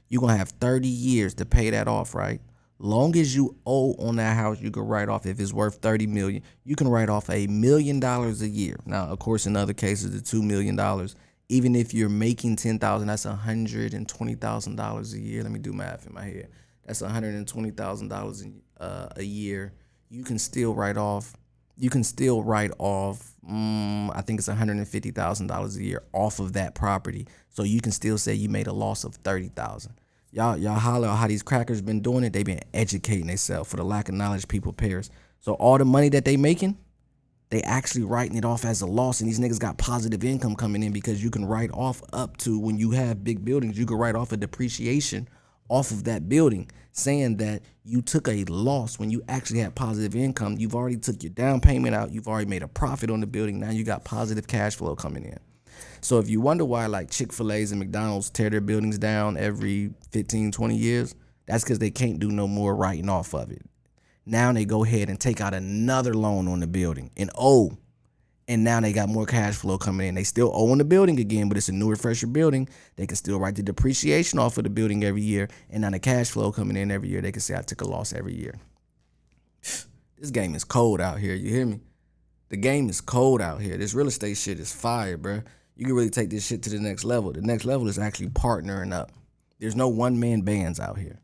you're gonna have 30 years to pay that off, right? Long as you owe on that house, you can write off if it's worth 30 million, you can write off a million dollars a year. Now, of course, in other cases, the two million dollars even if you're making ten thousand, that's hundred and twenty thousand dollars a year. Let me do math in my head. That's hundred and twenty thousand dollars uh, a year. You can still write off. You can still write off. Um, I think it's one hundred and fifty thousand dollars a year off of that property. So you can still say you made a loss of thirty thousand. Y'all, y'all holler how these crackers been doing it. They've been educating themselves. For the lack of knowledge, people perish. So all the money that they making, they actually writing it off as a loss and these niggas got positive income coming in because you can write off up to when you have big buildings you can write off a depreciation off of that building saying that you took a loss when you actually had positive income. You've already took your down payment out. You've already made a profit on the building. Now you got positive cash flow coming in. So if you wonder why like chick-fil-a's and mcdonald's tear their buildings down every 15 20 years that's because they can't do no more writing off of it now they go ahead and take out another loan on the building and owe. And now they got more cash flow coming in. They still own the building again, but it's a newer, fresher building. They can still write the depreciation off of the building every year. And now the cash flow coming in every year, they can say, I took a loss every year. This game is cold out here. You hear me? The game is cold out here. This real estate shit is fire, bro. You can really take this shit to the next level. The next level is actually partnering up. There's no one man bands out here.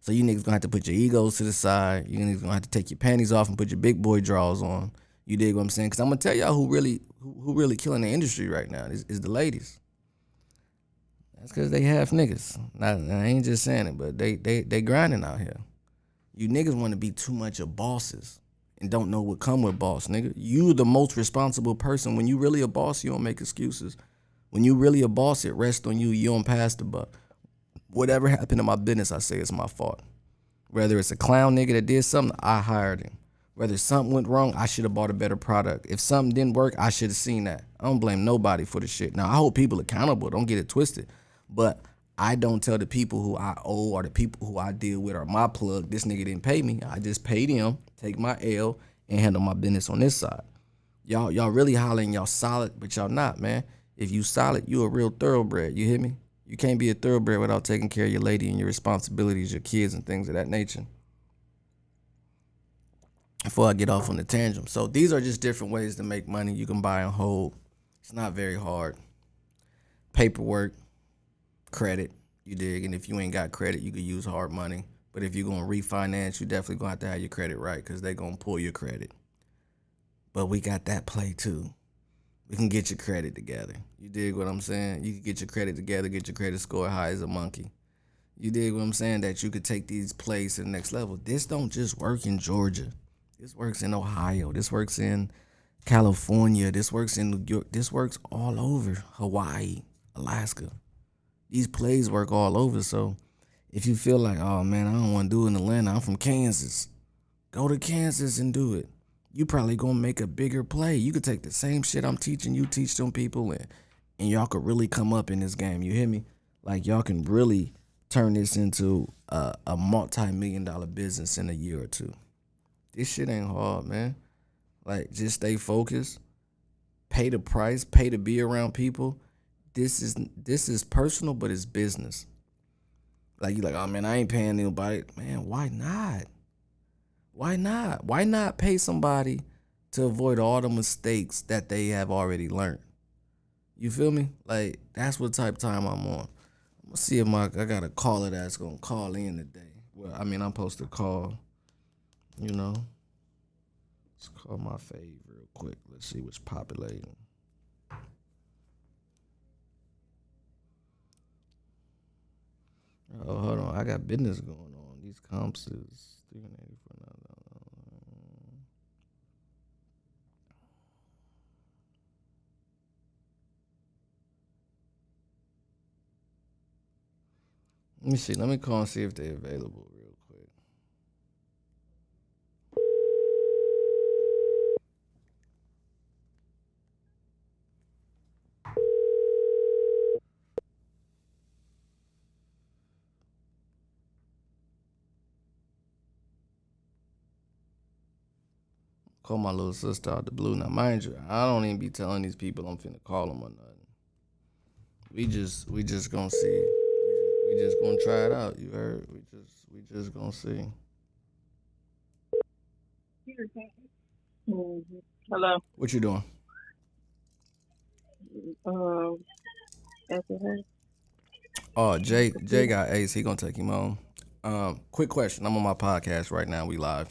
So you niggas gonna have to put your egos to the side. You niggas gonna have to take your panties off and put your big boy drawers on. You dig what I'm saying? Cause I'm gonna tell y'all who really who, who really killing the industry right now is, is the ladies. That's cause they half niggas. Not, I ain't just saying it, but they they they grinding out here. You niggas want to be too much of bosses and don't know what come with boss, nigga. You the most responsible person. When you really a boss, you don't make excuses. When you really a boss, it rests on you. You don't pass the buck. Whatever happened to my business, I say it's my fault. Whether it's a clown nigga that did something, I hired him. Whether something went wrong, I should have bought a better product. If something didn't work, I should have seen that. I don't blame nobody for the shit. Now I hold people accountable. Don't get it twisted. But I don't tell the people who I owe or the people who I deal with or my plug, this nigga didn't pay me. I just paid him, take my L, and handle my business on this side. Y'all, y'all really hollering y'all solid, but y'all not, man. If you solid, you a real thoroughbred. You hear me? You can't be a thoroughbred without taking care of your lady and your responsibilities, your kids, and things of that nature. Before I get off on the tangent. So these are just different ways to make money. You can buy and hold. It's not very hard. Paperwork, credit, you dig. And if you ain't got credit, you could use hard money. But if you're gonna refinance, you definitely gonna have to have your credit right because they're gonna pull your credit. But we got that play too we can get your credit together. You dig what I'm saying? You can get your credit together, get your credit score high as a monkey. You dig what I'm saying? That you could take these plays to the next level. This don't just work in Georgia. This works in Ohio. This works in California. This works in New York. This works all over Hawaii, Alaska. These plays work all over. So if you feel like, oh man, I don't want to do it in Atlanta, I'm from Kansas. Go to Kansas and do it you probably gonna make a bigger play. You could take the same shit I'm teaching you, teach them people, and and y'all could really come up in this game. You hear me? Like y'all can really turn this into a, a multi-million dollar business in a year or two. This shit ain't hard, man. Like just stay focused, pay the price, pay to be around people. This is this is personal, but it's business. Like you're like, oh man, I ain't paying nobody. Man, why not? Why not? Why not pay somebody to avoid all the mistakes that they have already learned? You feel me? Like that's what type of time I'm on. I'm gonna see if my I got a caller that's gonna call in today. Well, I mean I'm supposed to call, you know. Let's call my fave real quick. Let's see what's populating. Oh, hold on. I got business going on. These comps is 380 Let me see. Let me call and see if they're available real quick. Call my little sister out the blue. Now, mind you, I don't even be telling these people I'm finna call them or nothing. We just, we just gonna see we just gonna try it out. You heard? We just we just gonna see. Hello. What you doing? Um. Oh, Jay Jay got Ace. He gonna take him home. Um, quick question. I'm on my podcast right now. We live.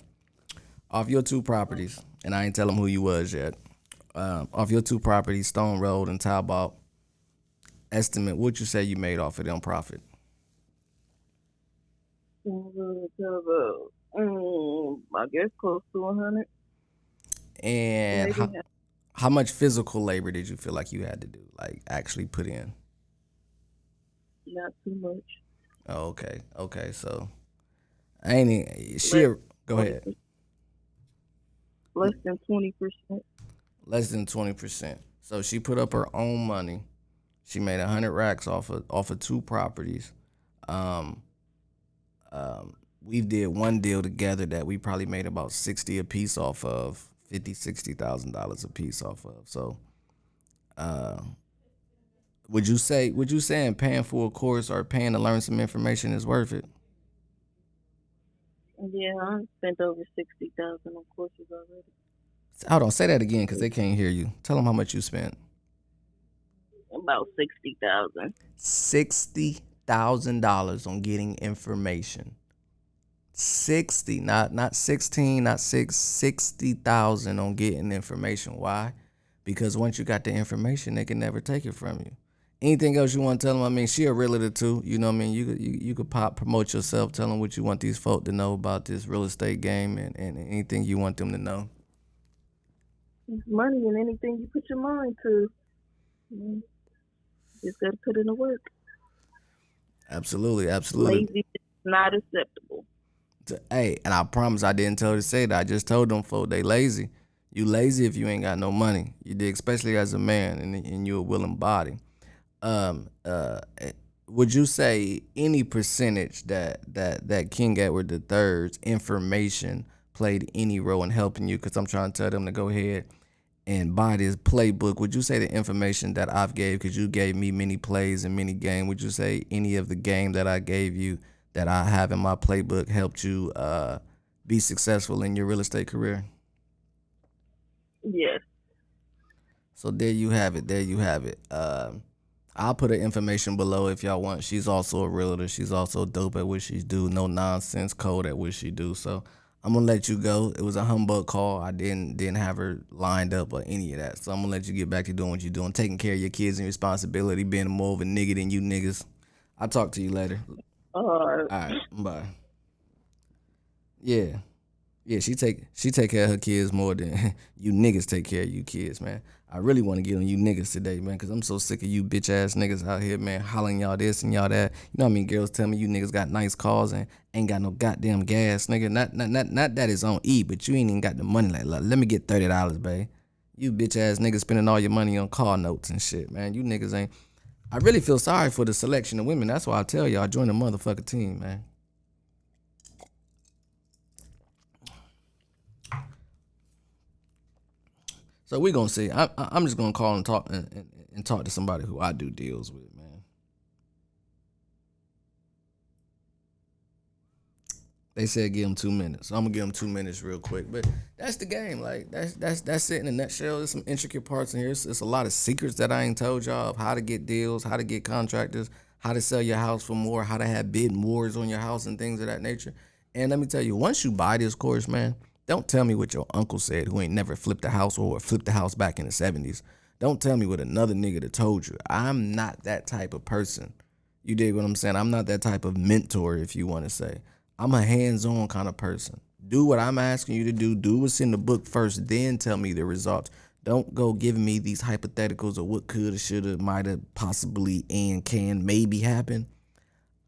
Off your two properties, and I ain't tell him who you was yet. Um, off your two properties, Stone Road and Talbot. Estimate what you say you made off of them profit. Um, I guess close to 100. And how, how much physical labor did you feel like you had to do, like actually put in? Not too much. Oh, okay, okay. So, I ain't she. Go ahead. Less than twenty percent. Less than twenty percent. So she put up her own money. She made a hundred racks off of off of two properties. Um, um, we did one deal together that we probably made about 60 a piece off of 50 60000 dollars a piece off of. So uh, would you say would you say paying for a course or paying to learn some information is worth it? Yeah i spent over 60000 on courses already. Hold on say that again because they can't hear you. Tell them how much you spent. About 60000 $60000 on getting information 60, not not 16, not six, 60,000 on getting information. Why? Because once you got the information, they can never take it from you. Anything else you want to tell them? I mean, she a realtor too. You know what I mean? You could you, you could pop promote yourself, tell them what you want these folk to know about this real estate game and, and anything you want them to know. Money and anything you put your mind to. You just gotta put in the work. Absolutely, absolutely. Lazy is not acceptable. to- hey, and I promise I didn't tell her to say that. I just told them folk they lazy. You lazy if you ain't got no money. You did, especially as a man and, and you a willing body. Um, uh, eh, would you say any percentage that that that King Edward III's information played any role in helping you? Because I'm trying to tell them to go ahead and this playbook. Would you say the information that I've gave, because you gave me many plays and many game, would you say any of the game that I gave you that I have in my playbook helped you uh, be successful in your real estate career? Yes. So there you have it. There you have it. Um, I'll put her information below if y'all want. She's also a realtor. She's also dope at what she do. No nonsense code at what she do. So I'm gonna let you go. It was a humbug call. I didn't didn't have her lined up or any of that. So I'm gonna let you get back to doing what you're doing, taking care of your kids and responsibility, being more of a nigga than you niggas. I'll talk to you later. Uh, All right, bye. Yeah, yeah. She take she take care of her kids more than you niggas take care of you kids, man. I really want to get on you niggas today, man, because I'm so sick of you bitch ass niggas out here, man, hollering y'all this and y'all that. You know what I mean? Girls tell me you niggas got nice cars and ain't got no goddamn gas, nigga. Not not not not that it's on E, but you ain't even got the money. Like, look, let me get thirty dollars, babe. You bitch ass niggas spending all your money on car notes and shit, man. You niggas ain't. I really feel sorry for the selection of women. That's why I tell y'all join the motherfucking team, man. So we're gonna see. I, I'm just gonna call and talk and, and, and talk to somebody who I do deals with, man. They said give them two minutes. So I'm gonna give them two minutes real quick. But that's the game. Like that's that's that's it in a nutshell. There's some intricate parts in here. It's, it's a lot of secrets that I ain't told y'all of how to get deals, how to get contractors, how to sell your house for more, how to have bid wars on your house and things of that nature. And let me tell you, once you buy this course, man, don't tell me what your uncle said who ain't never flipped a house or flipped a house back in the 70s. Don't tell me what another nigga that told you. I'm not that type of person. You dig what I'm saying? I'm not that type of mentor, if you want to say. I'm a hands-on kind of person. Do what I'm asking you to do. Do what's in the book first, then tell me the results. Don't go giving me these hypotheticals of what could should have, might have, possibly, and can, maybe happen.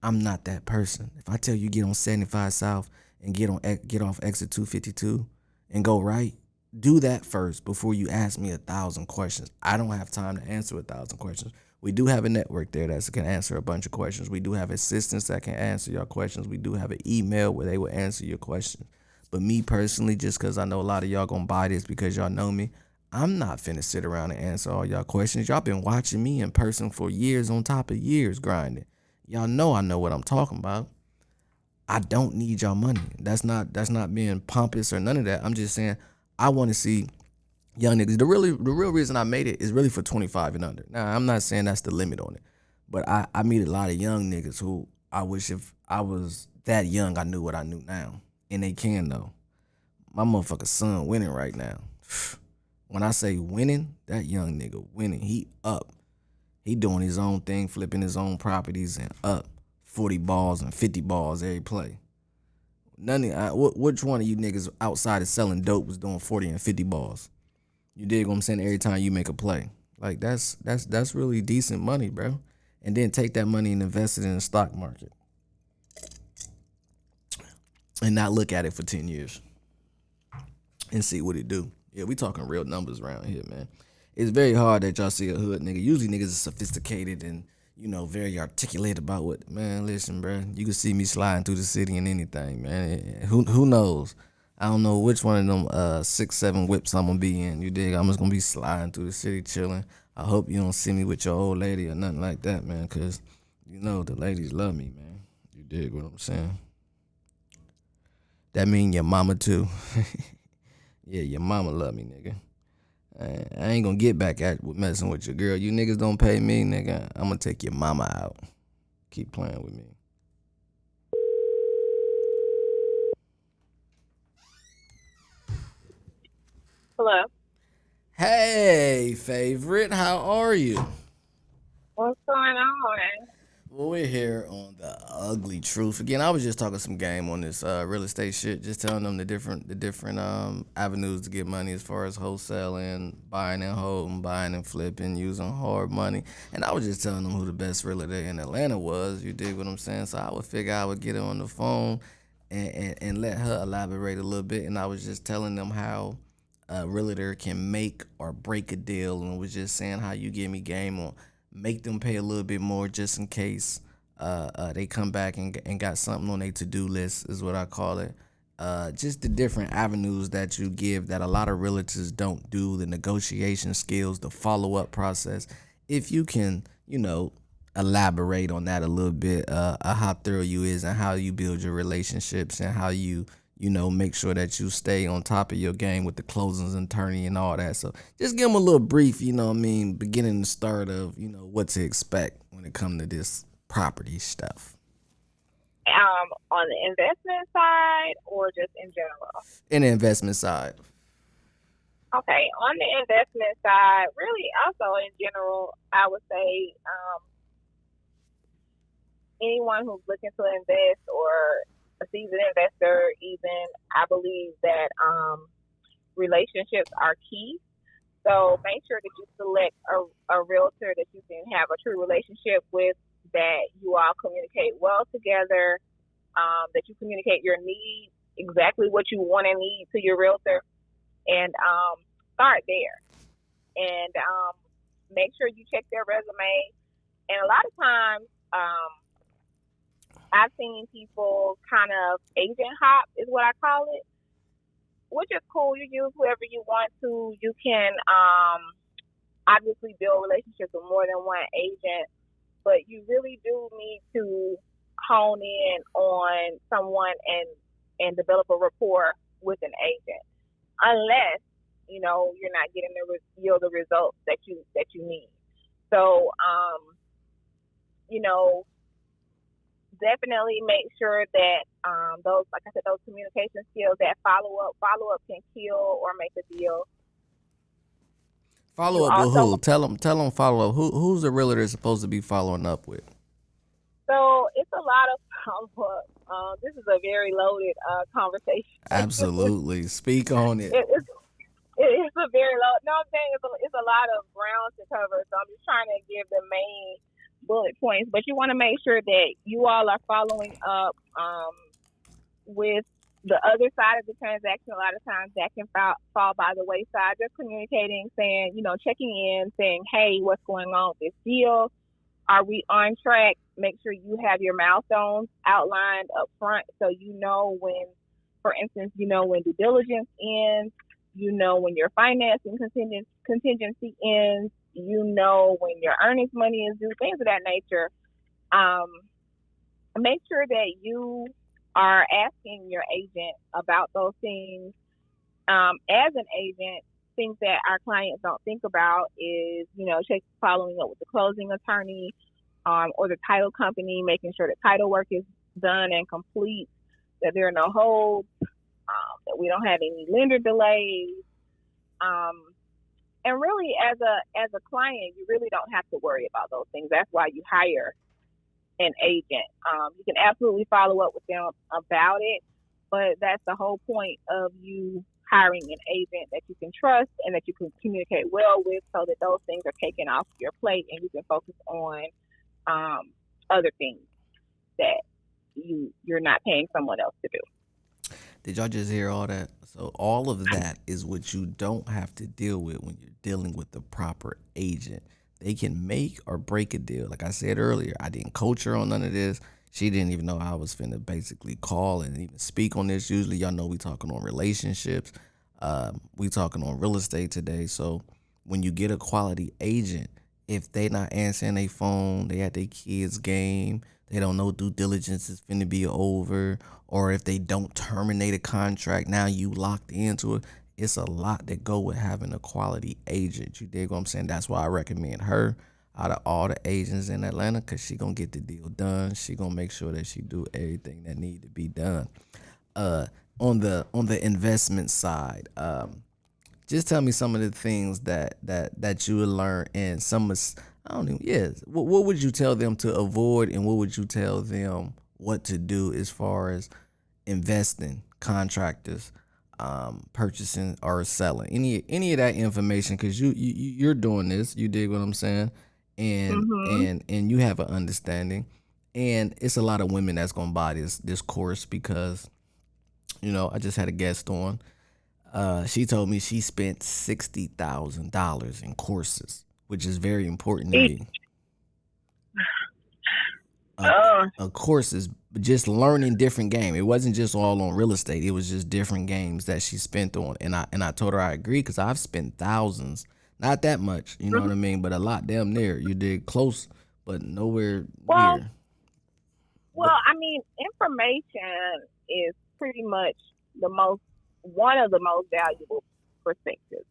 I'm not that person. If I tell you get on 75 South and get on get off exit 252 and go right, do that first before you ask me a thousand questions. I don't have time to answer a thousand questions. We do have a network there that can answer a bunch of questions. We do have assistants that can answer your questions. We do have an email where they will answer your questions. But me personally, just because I know a lot of y'all gonna buy this because y'all know me, I'm not finna sit around and answer all y'all questions. Y'all been watching me in person for years on top of years grinding. Y'all know I know what I'm talking about. I don't need y'all money. That's not that's not being pompous or none of that. I'm just saying I want to see young niggas. The really the real reason I made it is really for 25 and under. Now I'm not saying that's the limit on it, but I I meet a lot of young niggas who I wish if I was that young I knew what I knew now, and they can though. My motherfucker son winning right now. When I say winning, that young nigga winning. He up. He doing his own thing, flipping his own properties and up. 40 balls and 50 balls every play. None of I, wh- which one of you niggas outside of selling dope was doing 40 and 50 balls? You dig what I'm saying? Every time you make a play. Like that's that's that's really decent money, bro. And then take that money and invest it in the stock market. And not look at it for 10 years. And see what it do. Yeah, we talking real numbers around here, man. It's very hard that y'all see a hood nigga. Usually niggas is sophisticated and you know, very articulate about what. Man, listen, bro. You can see me sliding through the city and anything, man. Who who knows? I don't know which one of them uh six seven whips I'm gonna be in. You dig? I'm just gonna be sliding through the city, chilling. I hope you don't see me with your old lady or nothing like that, man. Cause you know the ladies love me, man. You dig what I'm saying? That mean your mama too. yeah, your mama love me, nigga. I, ain't gonna get back at you messing with your girl. You niggas don't pay me, nigga. I'm gonna take your mama out. Keep playing with me. Hello. Hey, favorite. How are you? What's going on? Well, we're here on the ugly truth again. I was just talking some game on this uh, real estate shit, just telling them the different the different um, avenues to get money as far as wholesaling, buying and holding, buying and flipping, using hard money. And I was just telling them who the best realtor in Atlanta was. You dig what I'm saying? So I would figure I would get her on the phone and, and, and let her elaborate a little bit. And I was just telling them how a realtor can make or break a deal, and was just saying how you give me game on make them pay a little bit more just in case uh, uh, they come back and, and got something on their to-do list is what I call it. Uh, just the different avenues that you give that a lot of realtors don't do, the negotiation skills, the follow-up process. If you can, you know, elaborate on that a little bit, uh, how thorough you is and how you build your relationships and how you you know, make sure that you stay on top of your game with the closings and turning and all that. So just give them a little brief, you know what I mean, beginning the start of, you know, what to expect when it comes to this property stuff. Um, on the investment side or just in general? In the investment side. Okay, on the investment side, really also in general, I would say um, anyone who's looking to invest or a seasoned investor, even I believe that um, relationships are key. So make sure that you select a, a realtor that you can have a true relationship with, that you all communicate well together, um, that you communicate your needs, exactly what you want and need to your realtor, and um, start there. And um, make sure you check their resume. And a lot of times, um, I've seen people kind of agent hop is what I call it, which is cool. You use whoever you want to. You can um, obviously build relationships with more than one agent, but you really do need to hone in on someone and and develop a rapport with an agent, unless you know you're not getting the yield the results that you that you need. So, um, you know, definitely make sure that um, those, like I said, those communication skills, that follow up, follow up can kill or make a deal. Follow up with who? Tell them, tell them follow up. Who, who's the realtor supposed to be following up with? So it's a lot of follow up. Um, this is a very loaded uh, conversation. Absolutely, speak on it. it it's, it's a very low. No, I'm saying it's a, it's a lot of ground to cover. So I'm just trying to give the main bullet points, but you want to make sure that you all are following up um, with the other side of the transaction. A lot of times that can fall, fall by the wayside. Just communicating, saying, you know, checking in, saying, hey, what's going on with this deal? Are we on track? Make sure you have your milestones outlined up front so you know when, for instance, you know when due diligence ends, you know when your financing contingency ends, you know when your earnest money is due, things of that nature. Um, make sure that you are asking your agent about those things. Um, as an agent, things that our clients don't think about is, you know, following up with the closing attorney um, or the title company, making sure that title work is done and complete, that there are no holds, um, that we don't have any lender delays. Um, and really as a as a client you really don't have to worry about those things. That's why you hire an agent. Um, you can absolutely follow up with them about it but that's the whole point of you hiring an agent that you can trust and that you can communicate well with so that those things are taken off your plate and you can focus on um, other things that you you're not paying someone else to do did y'all just hear all that so all of that is what you don't have to deal with when you're dealing with the proper agent. They can make or break a deal. Like I said earlier, I didn't coach her on none of this. She didn't even know I was finna basically call and even speak on this. Usually, y'all know we talking on relationships. Uh, we talking on real estate today. So when you get a quality agent, if they not answering their phone, they at their kids' game, they don't know due diligence is finna be over, or if they don't terminate a contract, now you locked into it. It's a lot that go with having a quality agent. You dig what I'm saying? That's why I recommend her out of all the agents in Atlanta, cause she gonna get the deal done. She gonna make sure that she do everything that need to be done. Uh, on the on the investment side, um, just tell me some of the things that that that you would learn and some of I don't even yeah. What, what would you tell them to avoid and what would you tell them what to do as far as investing, contractors, um, purchasing or selling any any of that information because you, you you're doing this. You dig what I'm saying? And Mhm. and and you have an understanding. And it's a lot of women that's gonna buy this this course because, you know, I just had a guest on. Uh, she told me she spent sixty thousand dollars in courses, which is very important to me. Uh, a course is just learning different game. It wasn't just all on real estate. It was just different games that she spent on, and I and I told her I agree because I've spent thousands, not that much, you know what I mean, but a lot damn near. You did close, but nowhere Well, near. well, I mean, information is pretty much the most one of the most valuable perspectives.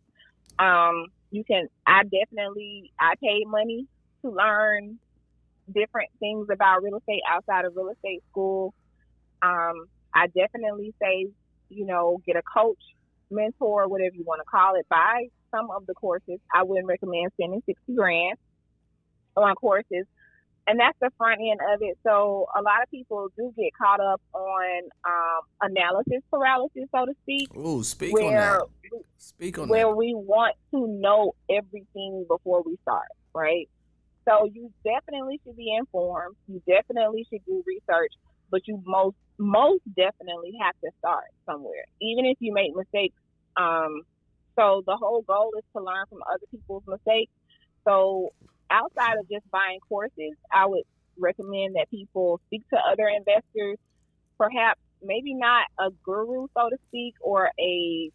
Um, you can. I definitely. I paid money to learn different things about real estate outside of real estate school. Um, I definitely say, you know, get a coach, mentor, whatever you want to call it. Buy some of the courses. I wouldn't recommend spending sixty grand on courses, and that's the front end of it. So a lot of people do get caught up on um, analysis paralysis, so to speak, Ooh, speak on where that. Speak on where that. we want to know everything before we start, right? So you definitely should be informed. You definitely should do research, but you most most definitely have to start somewhere, even if you make mistakes. Um, so the whole goal is to learn from other people's mistakes. So outside of just buying courses, I would recommend that people speak to other investors, perhaps maybe not a guru, so to speak, or a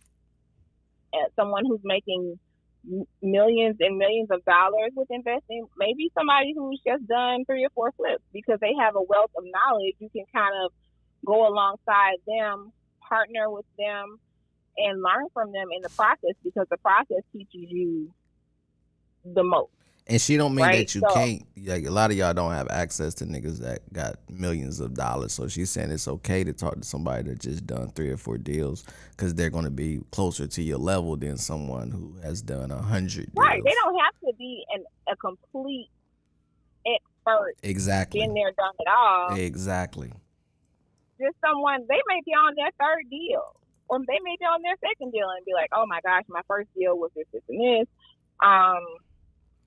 someone who's making millions and millions of dollars with investing, maybe somebody who's just done three or four flips because they have a wealth of knowledge. You can kind of go alongside them, partner with them, and learn from them in the process because the process teaches you the most. And she don't mean Right, that you so- can't. Like a lot of y'all don't have access to niggas that got millions of dollars. So she's saying it's okay to talk to somebody that just done three or four deals because they're going to be closer to your level than someone who has done a hundred. Right. They don't have to be an, a complete expert, exactly. been there, done it all. Exactly. just someone they may be on their third deal or they may be on their second deal and be like oh my gosh my first deal was this this and this um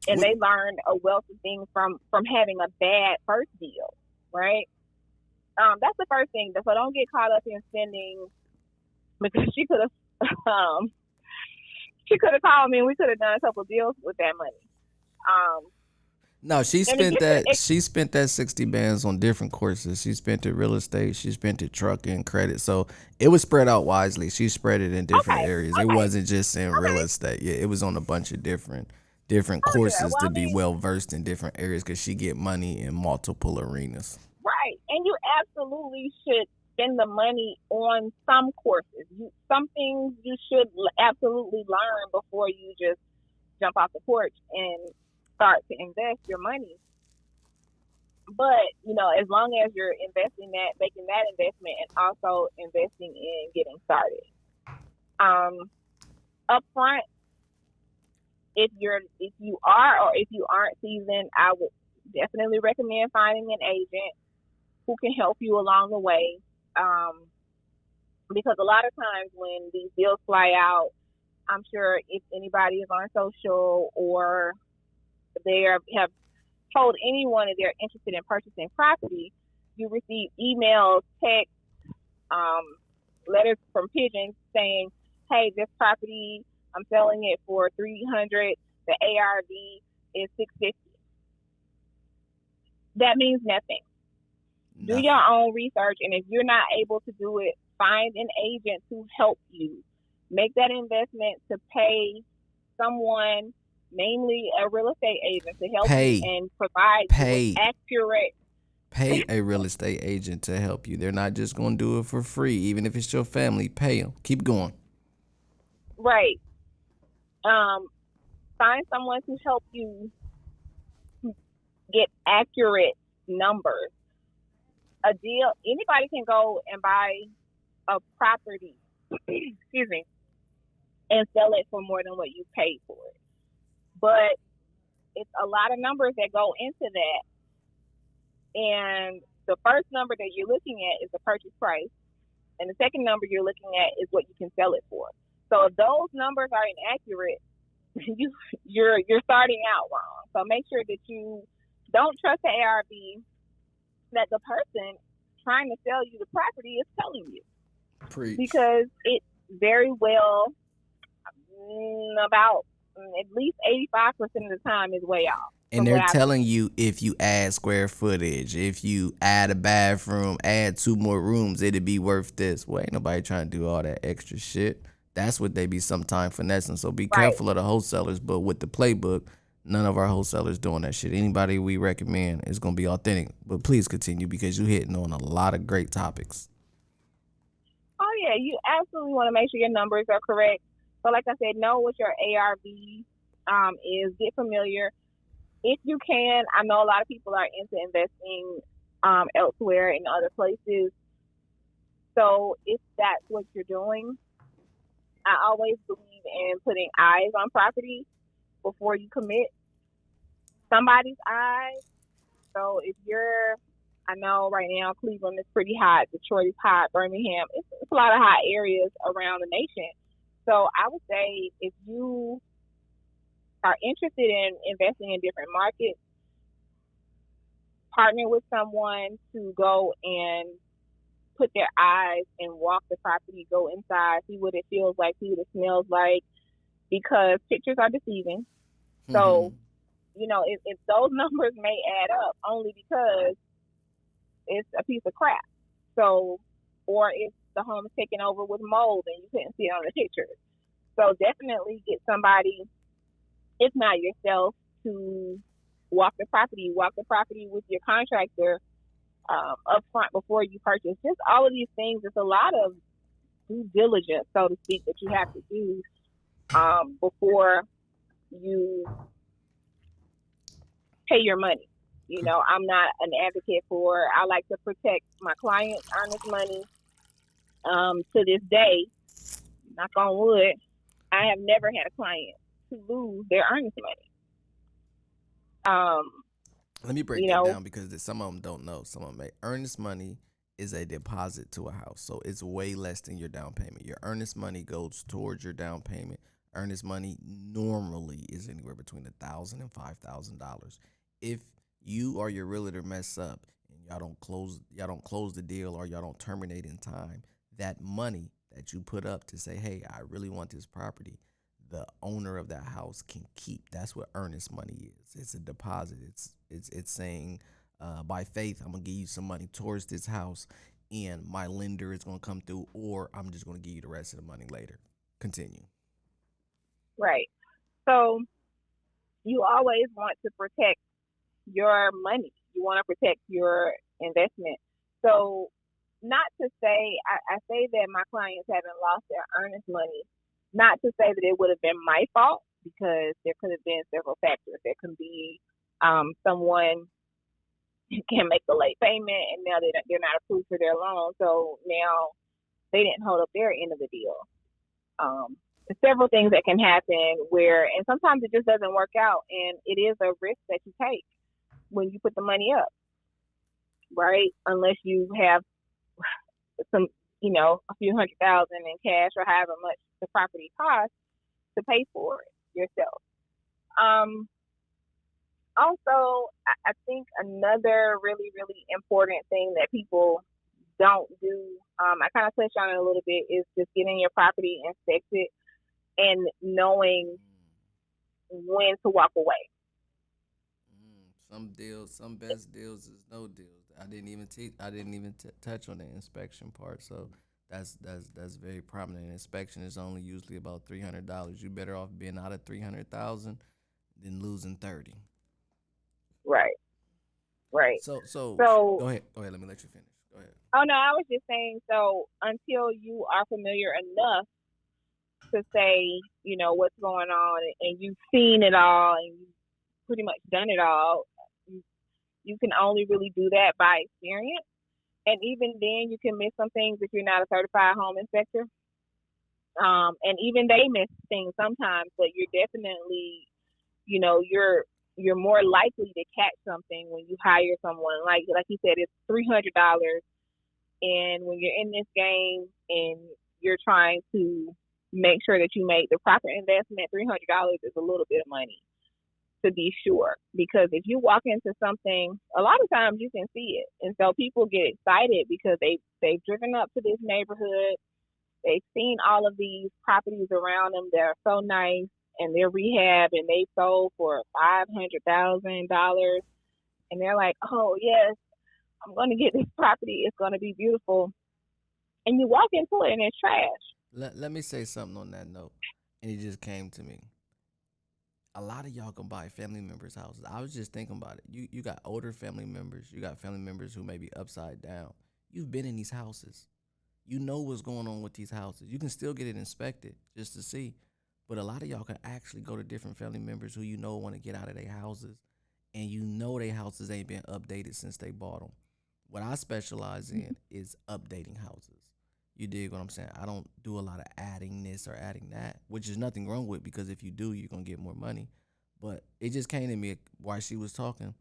and What- they learned a wealth of things from from having a bad first deal right um that's the first thing so don't get caught up in spending because she could have um she could have called me and we could have done a couple deals with that money um No, she spent that. it- She spent that sixty bands on different courses. She spent it real estate. She spent it trucking, credit. So it was spread out wisely. She spread it in different Okay, areas. It wasn't just in real estate. Yeah, it was on a bunch of different different Oh, yeah. courses Well, to I be well versed in different areas because she get money in multiple arenas. Right. And you absolutely should spend the money on some courses. You, some things you should absolutely learn before you just jump off the porch and start to invest your money. But, you know, as long as you're investing that, making that investment and also investing in getting started. Um, up front, if you're if you are or if you aren't seasoned, I would definitely recommend finding an agent who can help you along the way. Um, because a lot of times when these deals fly out, I'm sure if anybody is on social or they have told anyone that they're interested in purchasing property, you receive emails, texts, um, letters from pigeons saying, "Hey, this property, I'm selling it for 300. The ARV is 650." That means nothing do your own research and if you're not able to do it find an agent to help you make that investment to pay someone mainly a real estate agent to help Pay. you and provide Pay. you accurate Pay a real estate agent to help you. They're not just going to do it for free. Even if it's your family, pay them. Keep going. right um find someone to help you get accurate numbers a deal anybody can go and buy a property excuse me and sell it for more than what you paid for it. But it's a lot of numbers that go into that. And the first number that you're looking at is the purchase price. And the second number you're looking at is what you can sell it for. So if those numbers are inaccurate, you you're you're starting out wrong. So make sure that you don't trust the ARV that the person trying to sell you the property is telling you. Preach. Because it very well mm, about mm, at least 85% of the time is way off. And they're telling you if you add square footage, if you add a bathroom, add two more rooms, it'd be worth this. Well, ain't nobody trying to do all that extra shit. That's what they be sometime finessing. So be Right. careful of the wholesalers. But with the playbook, none of our wholesalers doing that shit. Anybody we recommend is gonna be authentic. But please continue because you're hitting on a lot of great topics. Oh yeah, you absolutely want to make sure your numbers are correct. So like I said, know what your ARV um, is. Get familiar. If you can, I know a lot of people are into investing um, elsewhere in other places. So if that's what you're doing, I always believe in putting eyes on property before you commit. Somebody's eyes. So if you're I know right now Cleveland is pretty hot, Detroit is hot, Birmingham. It's, it's a lot of hot areas around the nation. So I would say if you are interested in investing in different markets, partner with someone to go and put their eyes and walk the property, go inside, see what it feels like, see what it smells like, because pictures are deceiving. So, mm-hmm. you know, if, if those numbers may add up only because it's a piece of crap. So, or if the home is taken over with mold and you couldn't see it on the pictures. So definitely get somebody, if not yourself, to walk the property. Walk the property with your contractor um, up front before you purchase. Just all of these things. It's a lot of due diligence, so to speak, that you have to do um, before you pay your money. You know, I'm not an advocate for. I like to protect my clients' earnest money. Um, to this day, knock on wood, I have never had a client to lose their earnest money. Um, Let me break you that know- down because some of them don't know. Some of them may. Earnest money is a deposit to a house, so it's way less than your down payment. Your earnest money goes towards your down payment. Earnest money normally is anywhere between a thousand and five thousand dollars. If you or your realtor mess up and y'all don't close, y'all don't close the deal or y'all don't terminate in time, that money that you put up to say, "Hey, I really want this property," the owner of that house can keep. That's what earnest money is. It's a deposit. It's it's it's saying, uh, by faith, I'm gonna give you some money towards this house, and my lender is gonna come through, or I'm just gonna give you the rest of the money later. Continue. Right. So you always want to protect your money. You want to protect your investment. So not to say I, I say that my clients haven't lost their earnest money. Not to say that it would have been my fault because there could have been several factors. There can be um, someone can make the late payment and now they they're not approved for their loan, so now they didn't hold up their end of the deal. Um, several things that can happen where, and sometimes it just doesn't work out, and it is a risk that you take when you put the money up, right? Unless you have some, you know, a few hundred thousand in cash or however much the property costs to pay for it yourself. Um, also, I, think another really, really important thing that people don't do, um, I kind of touched on it a little bit, is just getting your property inspected and knowing when to walk away. Mm, some deals, some best deals is no deals. I didn't even teach. I didn't even t- touch on the inspection part. So that's that's that's very prominent. Inspection is only usually about three hundred dollars. You're better off being out of three hundred thousand than losing thirty. Right. Right. So so So- go ahead. Go ahead. Let me let you finish. Go ahead. Oh no, I was just saying. So until you are familiar enough to say, you know, what's going on, and you've seen it all, and you've pretty much done it all, you, can only really do that by experience. And even then, you can miss some things if you're not a certified home inspector. Um, and even they miss things sometimes, but you're definitely, you know, you're you're more likely to catch something when you hire someone. Like like you said, it's three hundred dollars, and when you're in this game and you're trying to make sure that you make the proper investment, three hundred dollars is a little bit of money to be sure. Because if you walk into something, a lot of times you can see it, and so people get excited because they they've driven up to this neighborhood, they've seen all of these properties around them that are so nice, and they're rehab, and they sold for five hundred thousand dollars, and they're like, oh yes, I'm going to get this property. It's going to be beautiful, and you walk into it and it's trash. Let, let me say something on that note. And it just came to me. A lot of y'all can buy family members' houses. I was just thinking about it. You you got older family members. You got family members who may be upside down. You've been in these houses. You know what's going on with these houses. You can still get it inspected just to see. But a lot of y'all can actually go to different family members who you know want to get out of their houses. And you know their houses ain't been updated since they bought them. What I specialize in mm-hmm. is updating houses. You dig what I'm saying? I don't do a lot of adding this or adding that, which is nothing wrong with because if you do, you're gonna get more money. But it just came to me while she was talking.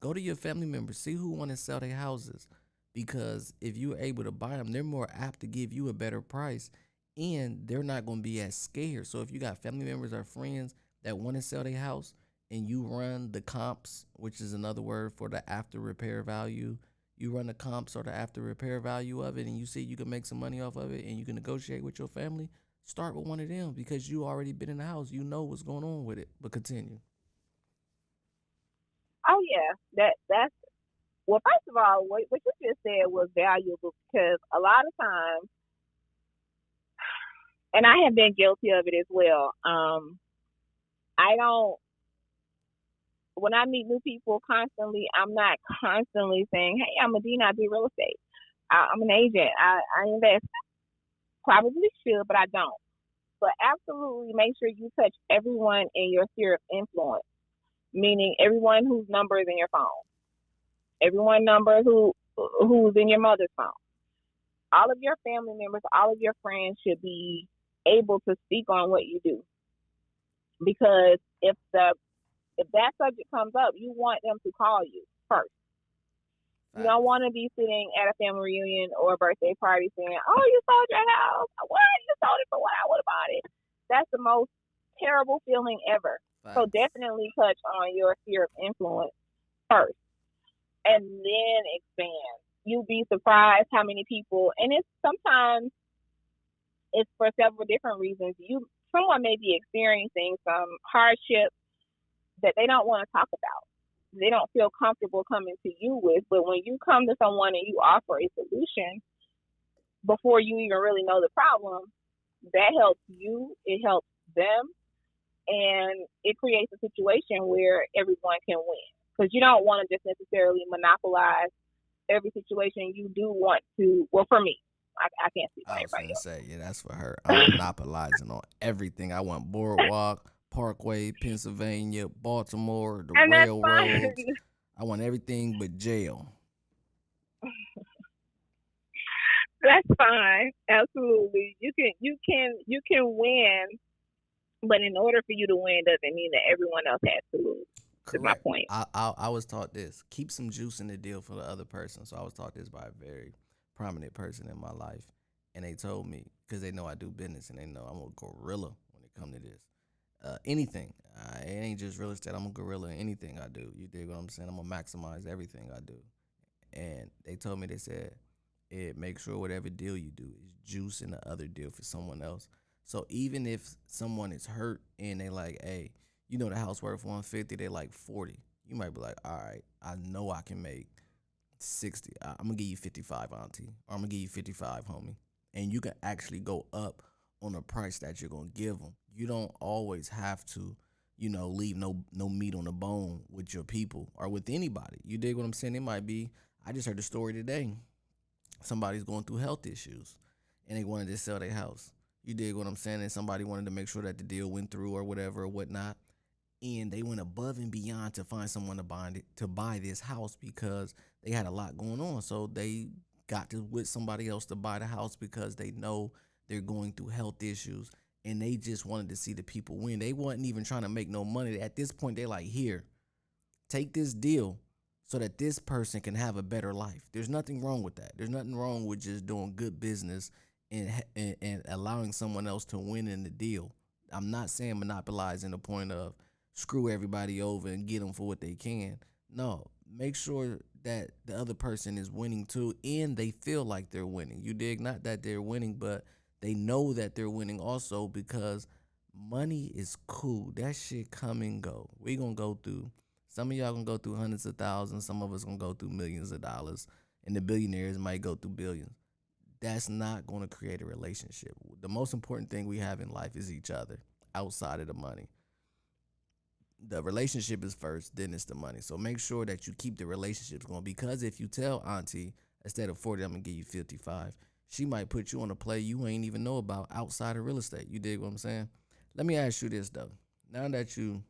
Go to your family members, see who want to sell their houses, because if you're able to buy them, they're more apt to give you a better price, and they're not gonna be as scared. So if you got family members or friends that want to sell their house, and you run the comps, which is another word for the after repair value you run the comps or the after repair value of it and you see you can make some money off of it and you can negotiate with your family, start with one of them because you already been in the house. You know what's going on with it. But continue. Oh yeah, that that's well. First of all, what, what you just said was valuable because a lot of times, and I have been guilty of it as well. Um, I don't when I meet new people constantly, I'm not constantly saying, "Hey, I'm a Medina. I do real estate. I, I'm an agent. I, I invest." Probably should, but I don't. But absolutely make sure you touch everyone in your sphere of influence, meaning everyone whose number is in your phone, everyone number who who's in your mother's phone. All of your family members, all of your friends should be able to speak on what you do. Because if the if that subject comes up, you want them to call you first. You don't want to be sitting at a family reunion or a birthday party saying, "Oh, you sold your house? What? You sold it for what? I would have bought it." That's the most terrible feeling ever. So definitely touch on your sphere of influence first, and then expand. You'll be surprised how many people, and it's sometimes it's for several different reasons. You someone may be experiencing some hardship that they don't want to talk about. They don't feel comfortable coming to you with. But when you come to someone and you offer a solution before you even really know the problem, that helps you, it helps them, and it creates a situation where everyone can win. Because you don't want to just necessarily monopolize every situation. You do want to, well, for me, I, I can't speak for I was everybody gonna else. say, yeah, that's for her. I'm monopolizing on everything. I want boardwalk, Parkway, Pennsylvania, Baltimore, the And railroads. I want everything but jail. That's fine. Absolutely. You can you can you can win, but in order for you to win doesn't mean that everyone else has to lose. Is my point. I, I I was taught this. Keep some juice in the deal for the other person. So I was taught this by a very prominent person in my life, and they told me because they know I do business and they know I'm a gorilla when it come to this. Uh, anything, uh, it ain't just real estate. I'm a gorilla in anything I do. You dig what I'm saying? I'm gonna maximize everything I do. And they told me they said, it make sure whatever deal you do is juice in the other deal for someone else. So even if someone is hurt and they like, hey, you know the house worth 150, they like 40. You might be like, all right, I know I can make 60. I- I'm gonna give you 55, auntie, or I'm gonna give you 55, homie. And you can actually go up on the price that you're gonna give them. You don't always have to, you know, leave no no meat on the bone with your people or with anybody. You dig what I'm saying? It might be. I just heard a story today. Somebody's going through health issues, and they wanted to sell their house. You dig what I'm saying? And somebody wanted to make sure that the deal went through or whatever or whatnot and they went above and beyond to find someone to buy it, to buy this house because they had a lot going on. So they got to with somebody else to buy the house because they know they're going through health issues, and they just wanted to see the people win. They wasn't even trying to make no money. At this point, they're like, here, take this deal so that this person can have a better life. There's nothing wrong with that. There's nothing wrong with just doing good business and and, and allowing someone else to win in the deal. I'm not saying monopolizing the point of screw everybody over and get them for what they can. No, make sure that the other person is winning too and they feel like they're winning. You dig? Not that they're winning, but they know that they're winning also because money is cool. That shit come and go. We gonna go through some of y'all gonna go through hundreds of thousands, some of us gonna go through millions of dollars, and the billionaires might go through billions. That's not gonna create a relationship. The most important thing we have in life is each other outside of the money the relationship is first, then it's the money. So make sure that you keep the relationships going because if you tell Auntie instead of 40, I'm gonna give you 55, she might put you on a play you ain't even know about outside of real estate. You dig what I'm saying? Let me ask you this though. Now that you,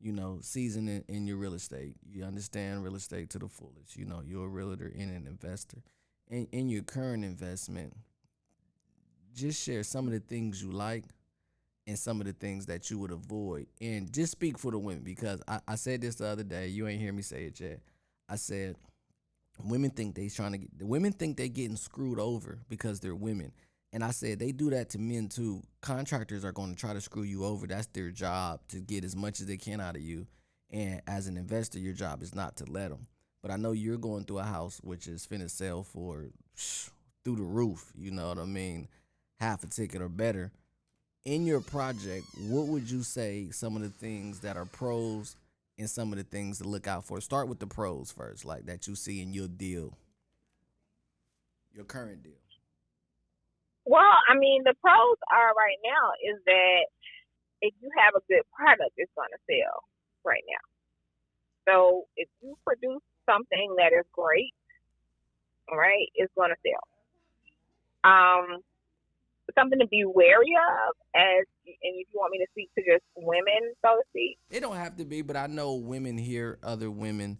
you know, seasoned in, in your real estate, you understand real estate to the fullest. You know, you're a realtor and an investor. In in your current investment, just share some of the things you like and some of the things that you would avoid. And just speak for the women because I, I said this the other day. You ain't hear me say it yet. I said women think they trying to get the women think they're getting screwed over because they're women. And I said they do that to men too. Contractors are going to try to screw you over. That's their job to get as much as they can out of you. And as an investor, your job is not to let them. But I know you're going through a house which is finna sell for through the roof. You know what I mean? Half a ticket or better in your project, what would you say some of the things that are pros and some of the things to look out for? Start with the pros first, like that you see in your deal, your current deal. Well, I mean, the pros are right now is that if you have a good product, it's going to sell right now. So if you produce something that is great, right, it's going to sell. Um, something to be wary of as and if you want me to speak to just women so to speak? It don't have to be but i know women hear other women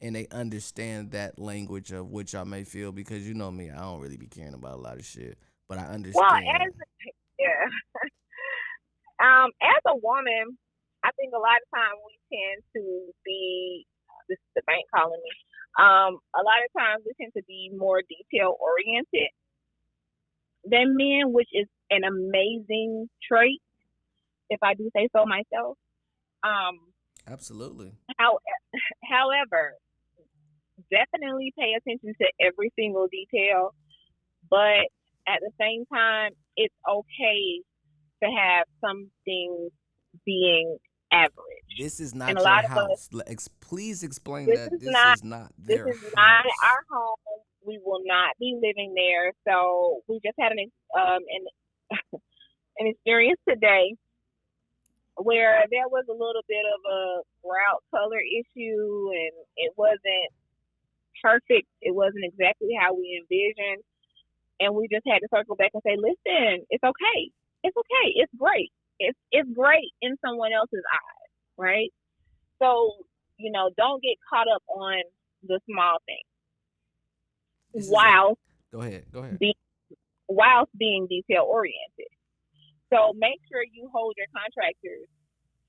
and they understand that language of which i may feel because you know me i don't really be caring about a lot of shit but i understand. well as yeah. Um as a woman i think a lot of times we tend to be this is the bank calling me um a lot of times we tend to be more detail oriented than men, which is an amazing trait, if I do say so myself. Um, Absolutely. How, however, definitely pay attention to every single detail, but at the same time, it's okay to have some things being average. This is not your house. Us, Please explain this that. Is this not, is not This is house. not our home we will not be living there. So we just had an um an an experience today where there was a little bit of a grout color issue and it wasn't perfect. It wasn't exactly how we envisioned. And we just had to circle back and say, listen, it's okay. It's okay. It's great. It's it's great in someone else's eyes, right? So, you know, don't get caught up on the small things while go ahead, go ahead. Be, whilst being detail oriented. So make sure you hold your contractors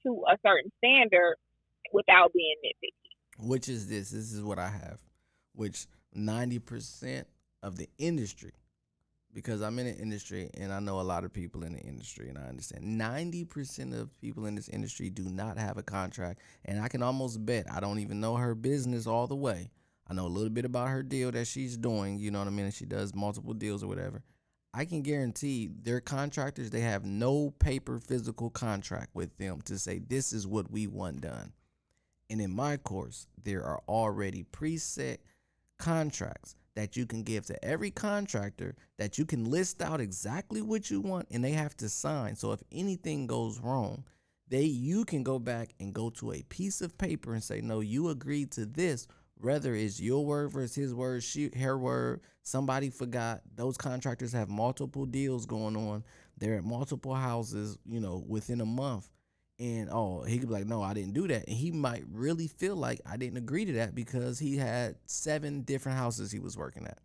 to a certain standard without being nitpicky. Which is this? This is what I have. Which ninety percent of the industry, because I'm in the industry and I know a lot of people in the industry, and I understand ninety percent of people in this industry do not have a contract, and I can almost bet I don't even know her business all the way I know a little bit about her deal that she's doing, you know what I mean? She does multiple deals or whatever. I can guarantee their contractors, they have no paper physical contract with them to say this is what we want done. And in my course, there are already preset contracts that you can give to every contractor that you can list out exactly what you want and they have to sign. So if anything goes wrong, they you can go back and go to a piece of paper and say, "No, you agreed to this." Whether it's your word versus his word, she, her word, somebody forgot. Those contractors have multiple deals going on. They're at multiple houses, you know, within a month. And oh, he could be like, no, I didn't do that. And he might really feel like I didn't agree to that because he had seven different houses he was working at.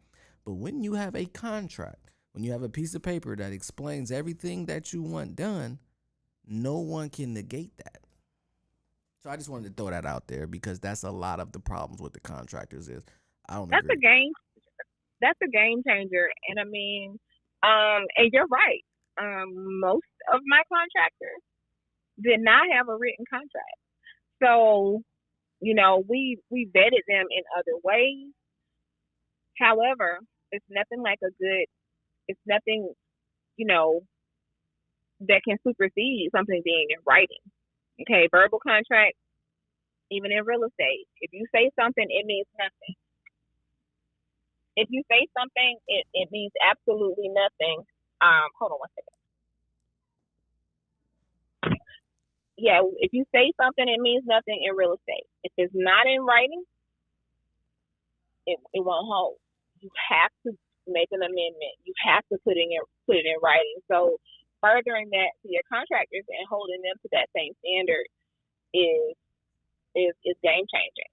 But when you have a contract When you have a piece of paper that explains everything that you want done, no one can negate that. So I just wanted to throw that out there because that's a lot of the problems with the contractors is I don't That's agree. a game. That's a game changer, and I mean, um, and you're right. Um, most of my contractors did not have a written contract, so you know we we vetted them in other ways. However, it's nothing like a good. It's nothing, you know, that can supersede something being in writing. Okay, verbal contract, even in real estate, if you say something, it means nothing if you say something, it, it means absolutely nothing. Um, hold on one second. Yeah, if you say something, it means nothing in real estate. If it's not in writing, it it won't hold. You have to make an amendment. You have to put it in put it in writing. So furthering that to your contractors and holding them to that same standard is is is game changing.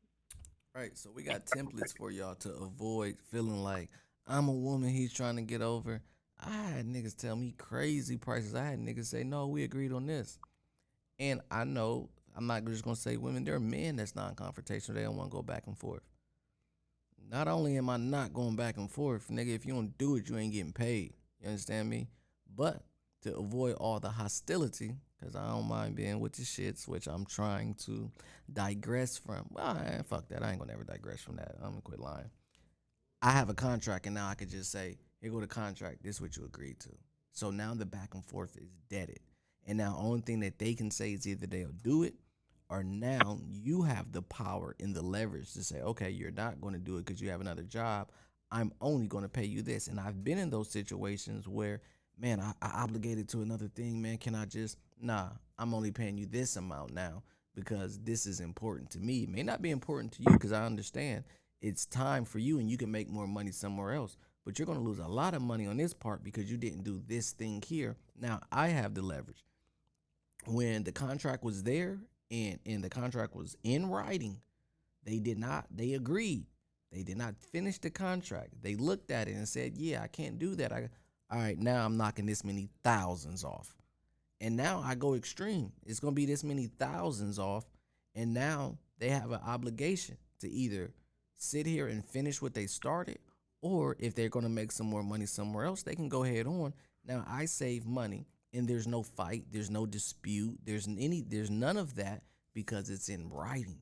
Right. So we got templates for y'all to avoid feeling like I'm a woman he's trying to get over. I had niggas tell me crazy prices. I had niggas say, no, we agreed on this. And I know I'm not just gonna say women, there are men that's non-confrontational. They don't want to go back and forth. Not only am I not going back and forth, nigga, if you don't do it, you ain't getting paid. You understand me? But to avoid all the hostility, because I don't mind being with the shits, which I'm trying to digress from. Well, eh, fuck that. I ain't gonna ever digress from that. I'm gonna quit lying. I have a contract, and now I could just say, here go the contract. This is what you agreed to. So now the back and forth is deaded. And now only thing that they can say is either they'll do it or now you have the power and the leverage to say, okay, you're not going to do it because you have another job. I'm only going to pay you this. And I've been in those situations where, man, I, I obligated to another thing, man. Can I just, nah, I'm only paying you this amount now because this is important to me. It may not be important to you because I understand it's time for you and you can make more money somewhere else. But you're to lose a lot of money on this part because you didn't do this thing here. Now I have the leverage. When the contract was there and, and the contract was in writing, they did not, they agreed. They did not finish the contract. They looked at it and said, Yeah, I can't do that. I all right, now I'm knocking this many thousands off. And now I go extreme. It's gonna be this many thousands off. And now they have an obligation to either sit here and finish what they started, or if they're gonna make some more money somewhere else, they can go ahead on. Now I save money and there's no fight, there's no dispute, there's any there's none of that because it's in writing.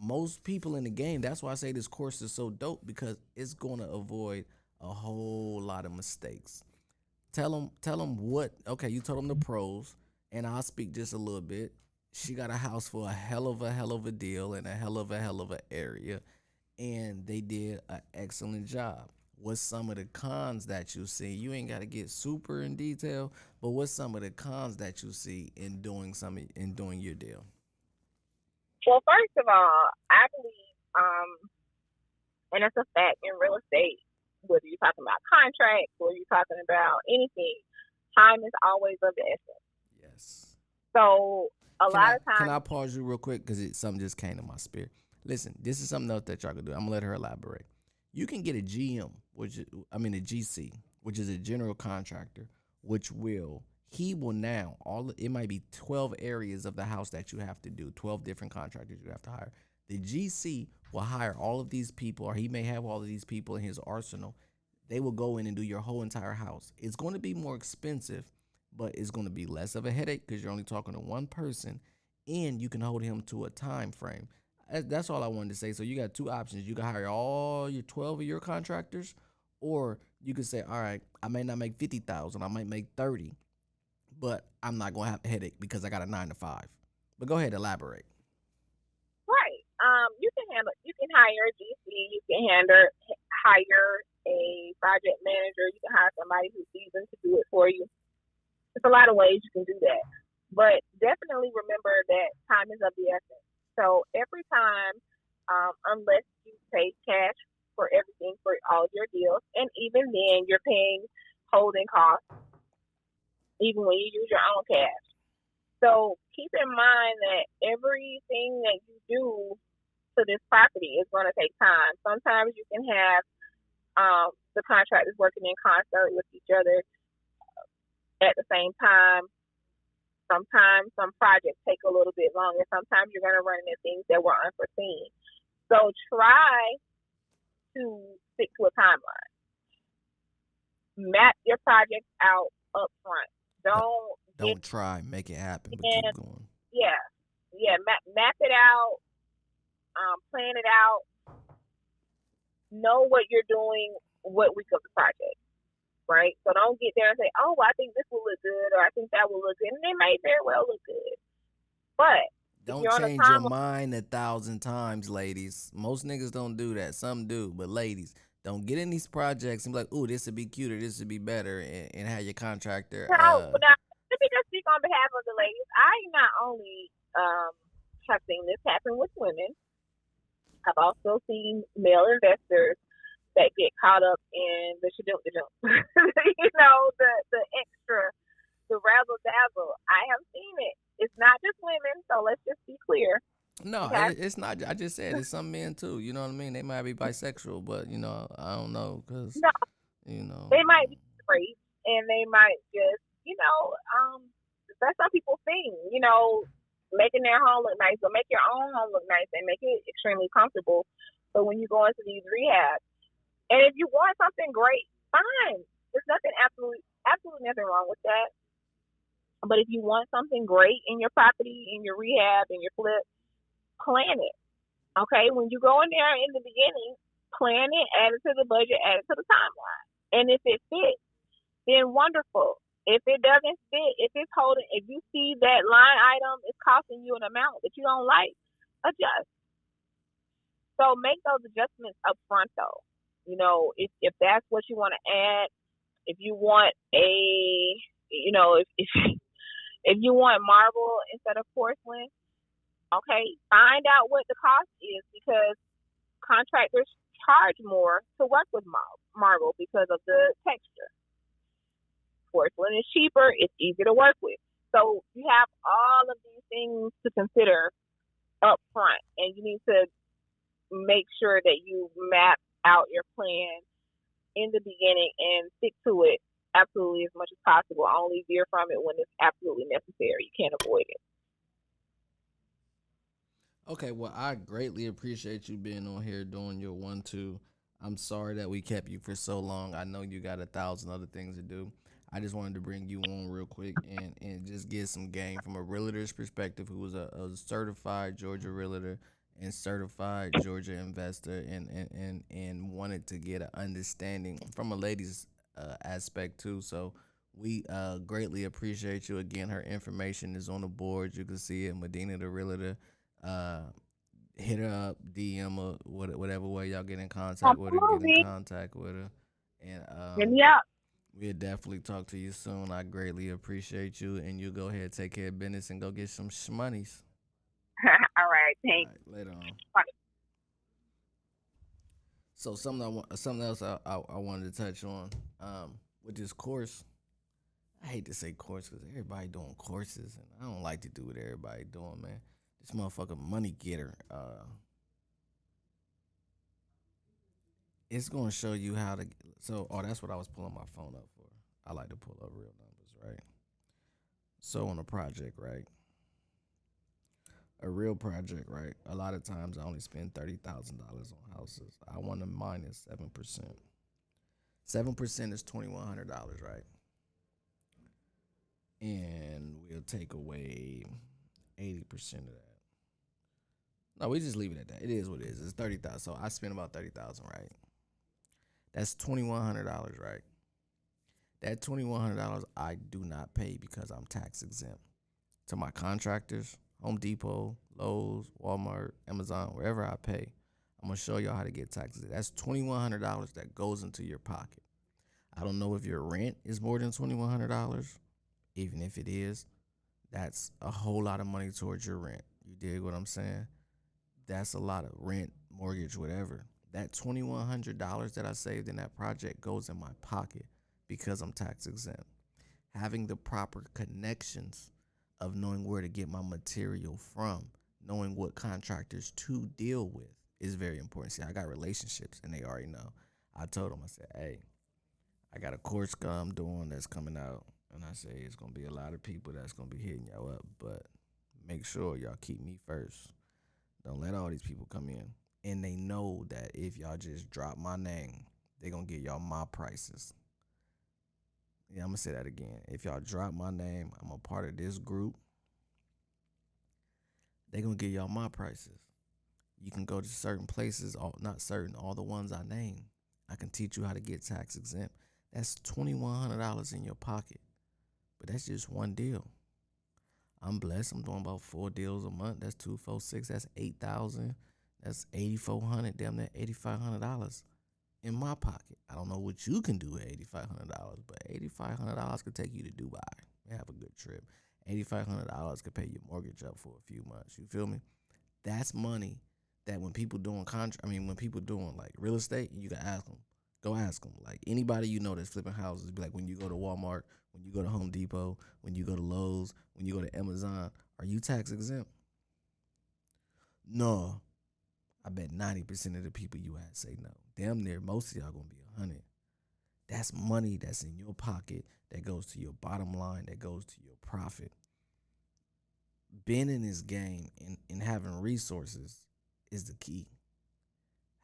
Most people in the game, that's why I say this course is so dope because it's going to avoid a whole lot of mistakes. Tell them tell them what okay, you told them the pros and I'll speak just a little bit. She got a house for a hell of a hell of a deal in a hell of a hell of a area and they did an excellent job. What's some of the cons that you see? You ain't got to get super in detail, but what's some of the cons that you see in doing some in doing your deal? Well, first of all, I believe, um, and it's a fact in real estate, whether you're talking about contracts or you're talking about anything, time is always of the essence. Yes. So a Can lot I, of times, Can I pause you real quick because something just came to my spirit? Listen, this is something else that y'all can do. I'm gonna let her elaborate. You can get a GM, which I mean a GC, which is a general contractor, which will he will now all it might be 12 areas of the house that you have to do, 12 different contractors you have to hire. The GC will hire all of these people, or he may have all of these people in his arsenal. They will go in and do your whole entire house. It's going to be more expensive, but it's going to be less of a headache because you're only talking to one person, and you can hold him to a time frame. That's all I wanted to say. So you got two options. You can hire all your 12 of your contractors, or you can say, all right, I may not make 50,000, I might make 30, but I'm not going to have a headache because I got a nine to five. But go ahead, elaborate. right? Um, you can handle, you can hire a GC, you can hire a project manager, you can hire somebody who's seasoned to do it for you. There's a lot of ways you can do that, but definitely remember that time is of the essence. So every time, um, unless you pay cash for everything for all your deals, and even then, you're paying holding costs, even when you use your own cash. So keep in mind that everything that you do to this property is going to take time. Sometimes you can have um, the contractors working in concert with each other at the same time. Sometimes some projects take a little bit longer. Sometimes you're going to run into things that were unforeseen. So try to stick to a timeline. Map your projects out up front. Don't Don't try, make it happen, but Yeah. keep going. yeah, yeah. Map map it out. Um, plan it out. Know what you're doing. What week of the project, right? So don't get there and say, "Oh, I think this will look good," or "I think that will look good," and it may very well look good. But Don't you're on a change your mind a thousand times, ladies. Most niggas don't do that. Some do, but ladies, don't get in these projects and be like, "Ooh, this would be cuter. This would be better," and, and have your contractor. No, Uh, now, let me just speak on behalf of the ladies. I not only um, have seen this happen with women, I've also seen male investors that get caught up in the you know, the the extra, the razzle dazzle. I have seen it. It's not just women, so let's just be clear. no, Okay. it- it's not. I just said it's some men too. You know what I mean? They might be bisexual, but you know, I don't know because No. you know They might be straight, and they might just, you know, um, that's some people think. You know, making their home look nice, but make your own home look nice and make it extremely comfortable. So when you go into these rehabs, and if you want something great, fine. There's nothing absolutely, absolutely nothing wrong with that. But if you want something great in your property, in your rehab, in your flip, plan it. Okay, when you go in there in the beginning, plan it, add it to the budget, add it to the timeline. And if it fits, then wonderful. If it doesn't fit, if it's holding, if you see that line item is costing you an amount that you don't like, adjust. So make those adjustments up front though. You know, if if that's what you want to add, if you want a, you know, if if if you want marble instead of porcelain, okay, find out what the cost is because contractors charge more to work with mar- marble because of the texture. Porcelain is cheaper, it's easier to work with. So you have all of these things to consider up front, and you need to make sure that you map out your plan in the beginning and stick to it absolutely as much as possible. Only veer from it when it's absolutely necessary. You can't avoid it. Okay, well, I greatly appreciate you being on here doing your one two. I'm sorry that we kept you for so long. I know you got a thousand other things to do. I just wanted to bring you on real quick and, and just get some game from a realtor's perspective who was a, a certified Georgia realtor and certified Georgia investor and, and, and, and wanted to get an understanding from a lady's uh, aspect too. So we uh, greatly appreciate you. Again, her information is on the board. You can see it, Medina the realtor uh hit her up, DM her, whatever way y'all get in contact with her, get in contact with her. And Hit um, me up. We'll definitely talk to you soon. I greatly appreciate you and you go ahead, take care of business and go get some shmoneys. All right, thanks. right, later on. Bye. So something I something else I, I, I wanted to touch on um, with this course. I hate to say course because everybody doing courses, and I don't like to do what everybody doing, man. This motherfucker money getter. Uh, it's gonna show you how to. So, oh, that's what I was pulling my phone up for. I like to pull up real numbers, right? So on a project, right? a real project, right? A lot of times I only spend thirty thousand dollars on houses. I want to minus seven percent. Seven percent is twenty one hundred dollars, right? And we'll take away eighty percent of that. No, we just leave it at that. It is what it is. It's thirty thousand. So I spend about thirty thousand, right? That's twenty one hundred dollars, right? That twenty one hundred dollars I do not pay because I'm tax exempt. To my contractors, Home Depot, Lowe's, Walmart, Amazon, wherever I pay, I'm gonna show y'all how to get taxes. That's twenty one hundred dollars that goes into your pocket. I don't know if your rent is more than twenty one hundred dollars. Even if it is, that's a whole lot of money towards your rent. You dig what I'm saying? That's a lot of rent, mortgage, whatever. That twenty one hundred dollars that I saved in that project goes in my pocket because I'm tax exempt. Having the proper connections of knowing where to get my material from, knowing what contractors to deal with is very important. See, I got relationships and they already know. I told them, I said, hey, I got a course I'm doing that's coming out. And I say it's gonna be a lot of people that's gonna be hitting y'all up, but make sure y'all keep me first. Don't let all these people come in. And they know that if y'all just drop my name, they gonna get y'all my prices. Yeah, I'm gonna say that again. If y'all drop my name, I'm a part of this group. They gonna get y'all my prices. You can go to certain places, all not certain, all the ones I name. I can teach you how to get tax exempt. That's twenty one hundred dollars in your pocket, but that's just one deal. I'm blessed. I'm doing about four deals a month. That's two, four, six. That's eight thousand. That's eighty four hundred. Damn, that eighty five hundred dollars in my pocket. I don't know what you can do with eighty five hundred dollars, but eighty five hundred dollars could take you to Dubai have a good trip. Eighty five hundred dollars could pay your mortgage up for a few months. You feel me? That's money that when people doing contract, I mean, when people doing like real estate, you can ask them. Go ask them. Like anybody you know that's flipping houses, be like when you go to Walmart, when you go to Home Depot, when you go to Lowe's, when you go to Amazon, are you tax exempt? No. I bet 90% of the people you ask say no. Damn near most of y'all gonna be a hundred. That's money that's in your pocket that goes to your bottom line, that goes to your profit. Being in this game and, and having resources is the key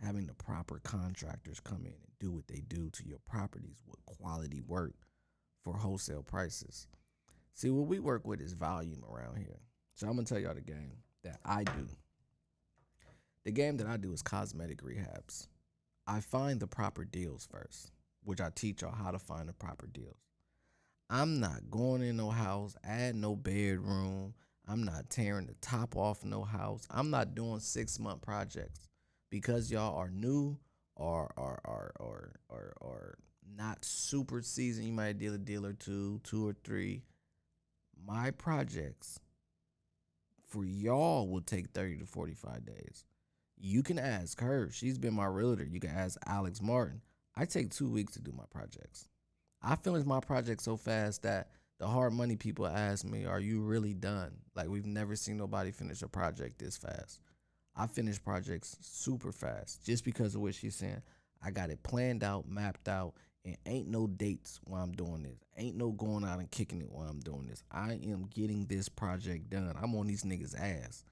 having the proper contractors come in and do what they do to your properties with quality work for wholesale prices. See, what we work with is volume around here. So I'm gonna tell y'all the game that I do. The game that I do is cosmetic rehabs. I find the proper deals first, which I teach y'all how to find the proper deals. I'm not going in no house, add no bedroom. I'm not tearing the top off no house. I'm not doing six month projects because y'all are new or or or or or, or not super seasoned, you might deal a deal or two, two or three. My projects for y'all will take 30 to 45 days. You can ask her. She's been my realtor. You can ask Alex Martin. I take two weeks to do my projects. I finish my project so fast that the hard money people ask me, Are you really done? Like, we've never seen nobody finish a project this fast. I finish projects super fast just because of what she's saying. I got it planned out, mapped out, and ain't no dates while I'm doing this. Ain't no going out and kicking it while I'm doing this. I am getting this project done. I'm on these niggas' ass.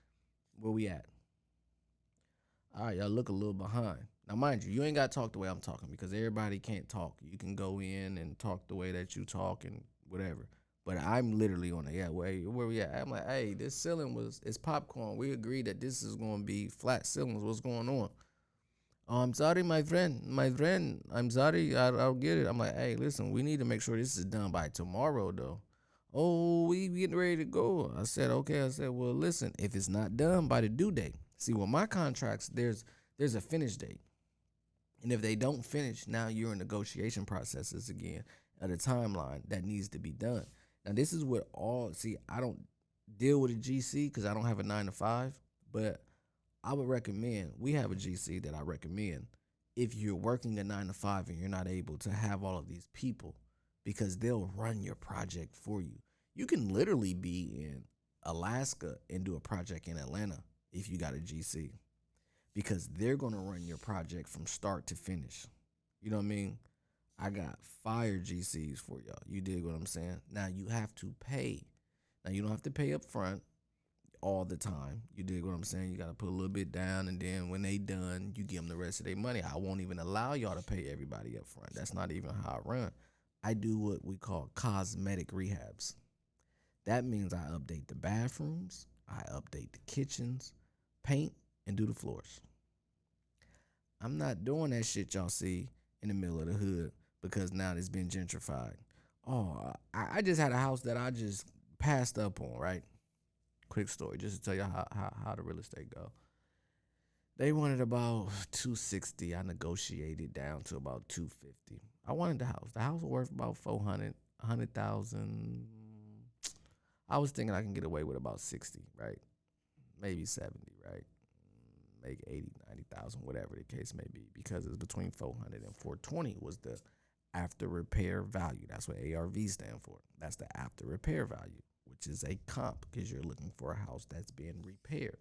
Where we at? All right, y'all look a little behind. Now, mind you, you ain't got to talk the way I'm talking because everybody can't talk. You can go in and talk the way that you talk and whatever. But I'm literally on the yeah, where where we at? I'm like, hey, this ceiling was it's popcorn. We agreed that this is gonna be flat ceilings. What's going on? Oh, I'm sorry, my friend. My friend, I'm sorry. I, I'll get it. I'm like, hey, listen, we need to make sure this is done by tomorrow, though. Oh, we getting ready to go. I said, okay. I said, well, listen, if it's not done by the due date, see, with my contracts, there's there's a finish date, and if they don't finish, now you're in negotiation processes again at a timeline that needs to be done. Now this is what all see. I don't deal with a GC because I don't have a nine to five, but I would recommend we have a GC that I recommend if you're working a nine to five and you're not able to have all of these people because they'll run your project for you. You can literally be in Alaska and do a project in Atlanta if you got a GC because they're going to run your project from start to finish. You know what I mean? I got fire GCs for y'all. You dig what I'm saying? Now you have to pay. Now you don't have to pay up front all the time. You dig what I'm saying? You got to put a little bit down, and then when they done, you give them the rest of their money. I won't even allow y'all to pay everybody up front. That's not even how I run. I do what we call cosmetic rehabs. That means I update the bathrooms, I update the kitchens, paint, and do the floors. I'm not doing that shit y'all see in the middle of the hood because now it's been gentrified. Oh, I, I just had a house that I just passed up on, right? Quick story, just to tell you how, how, how the real estate go. They wanted about 260. I negotiated down to about 250. I wanted the house. The house was worth about 400, 100,000. I was thinking I can get away with about 60, right? Maybe 70, right? Make 80, 90,000, whatever the case may be, because it's between 400 and 420 was the after repair value. That's what ARV stand for. That's the after repair value, which is a comp because you're looking for a house that's being repaired.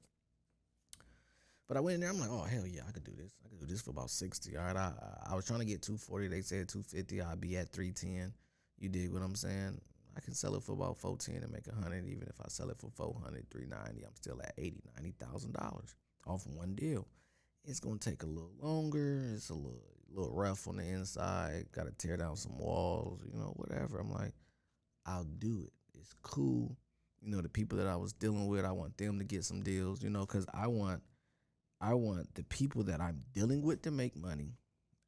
But I went in there. I'm like, oh hell yeah, I could do this. I could do this for about sixty. All right, I I was trying to get two forty. They said two fifty. I'd be at three ten. You dig what I'm saying? I can sell it for about four ten and make a hundred. Even if I sell it for 400, 390, I'm still at eighty, ninety thousand dollars off one deal. It's gonna take a little longer. It's a little little rough on the inside. Got to tear down some walls. You know, whatever. I'm like, I'll do it. It's cool. You know, the people that I was dealing with, I want them to get some deals. You know, because I want I want the people that I'm dealing with to make money.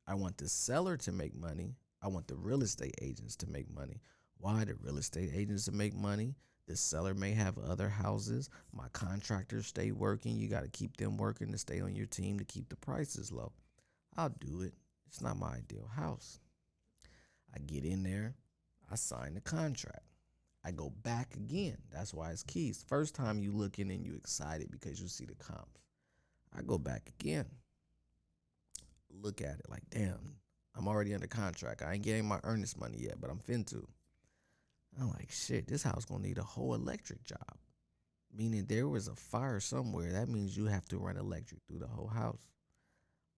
I want the seller to make money. I want the real estate agents to make money. Why the real estate agents to make money? The seller may have other houses. My contractors stay working. You got to keep them working to stay on your team to keep the prices low. I'll do it. It's not my ideal house. I get in there. I sign the contract. I go back again. That's why it's keys. First time you look in and you excited because you see the comps. I go back again. Look at it like, damn, I'm already under contract. I ain't getting my earnest money yet, but I'm fin to. I'm like, shit, this house gonna need a whole electric job. Meaning there was a fire somewhere. That means you have to run electric through the whole house.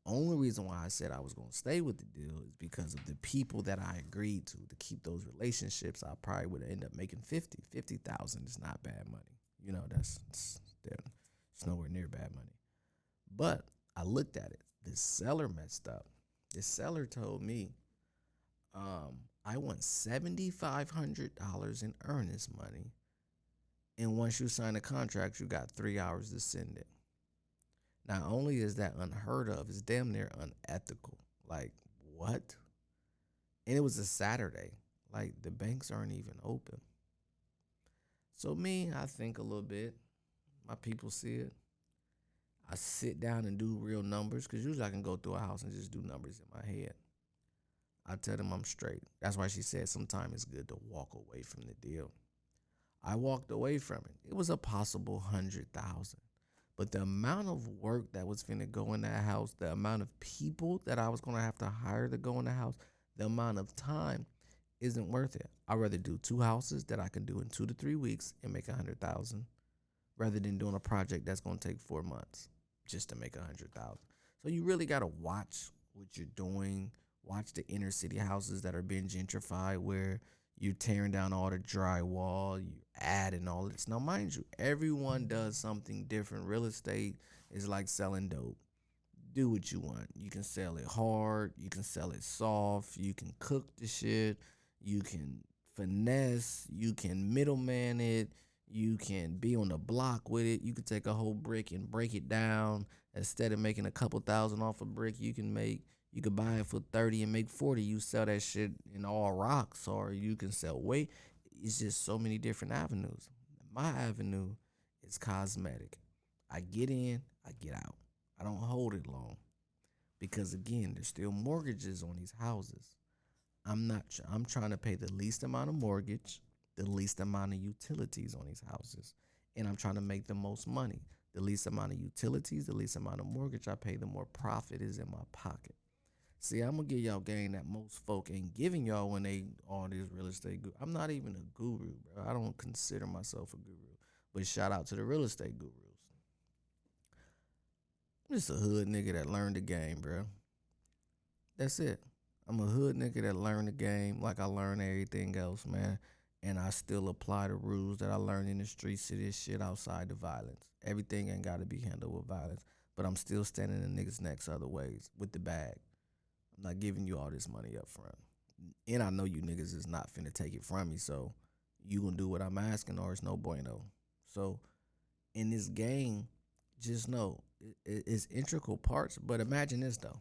Only reason why I said I was gonna stay with the deal is because of the people that I agreed to to keep those relationships. I probably would end up making 50. 50,000 is not bad money. You know, that's it's, it's nowhere near bad money. But I looked at it. The seller messed up. The seller told me, um, I want seventy five hundred dollars in earnest money, and once you sign a contract, you got three hours to send it. Not only is that unheard of, it's damn near unethical. Like what? And it was a Saturday. Like the banks aren't even open. So me, I think a little bit. My people see it. I sit down and do real numbers because usually I can go through a house and just do numbers in my head. I tell them I'm straight. That's why she said sometimes it's good to walk away from the deal. I walked away from it. It was a possible hundred thousand. But the amount of work that was finna go in that house, the amount of people that I was gonna have to hire to go in the house, the amount of time isn't worth it. I'd rather do two houses that I can do in two to three weeks and make a hundred thousand rather than doing a project that's gonna take four months just to make a hundred thousand. So you really gotta watch what you're doing. Watch the inner city houses that are being gentrified where you're tearing down all the drywall, you adding all this. Now, mind you, everyone does something different. Real estate is like selling dope. Do what you want. You can sell it hard, you can sell it soft, you can cook the shit, you can finesse, you can middleman it, you can be on the block with it. You can take a whole brick and break it down. Instead of making a couple thousand off a brick, you can make you could buy it for 30 and make 40. You sell that shit in all rocks or you can sell weight. It's just so many different avenues. My avenue is cosmetic. I get in, I get out. I don't hold it long. Because again, there's still mortgages on these houses. I'm not I'm trying to pay the least amount of mortgage the least amount of utilities on these houses. And I'm trying to make the most money. The least amount of utilities, the least amount of mortgage I pay, the more profit is in my pocket. See, I'm gonna give y'all game that most folk ain't giving y'all when they all these real estate. Guru. I'm not even a guru, bro. I don't consider myself a guru. But shout out to the real estate gurus. I'm just a hood nigga that learned the game, bro. That's it. I'm a hood nigga that learned the game like I learned everything else, man and I still apply the rules that I learned in the streets to this shit outside the violence. Everything ain't got to be handled with violence, but I'm still standing in niggas' necks other ways with the bag. I'm not giving you all this money up front. And I know you niggas is not finna take it from me, so you gonna do what I'm asking or it's no bueno. So in this game, just know it's integral parts, but imagine this though.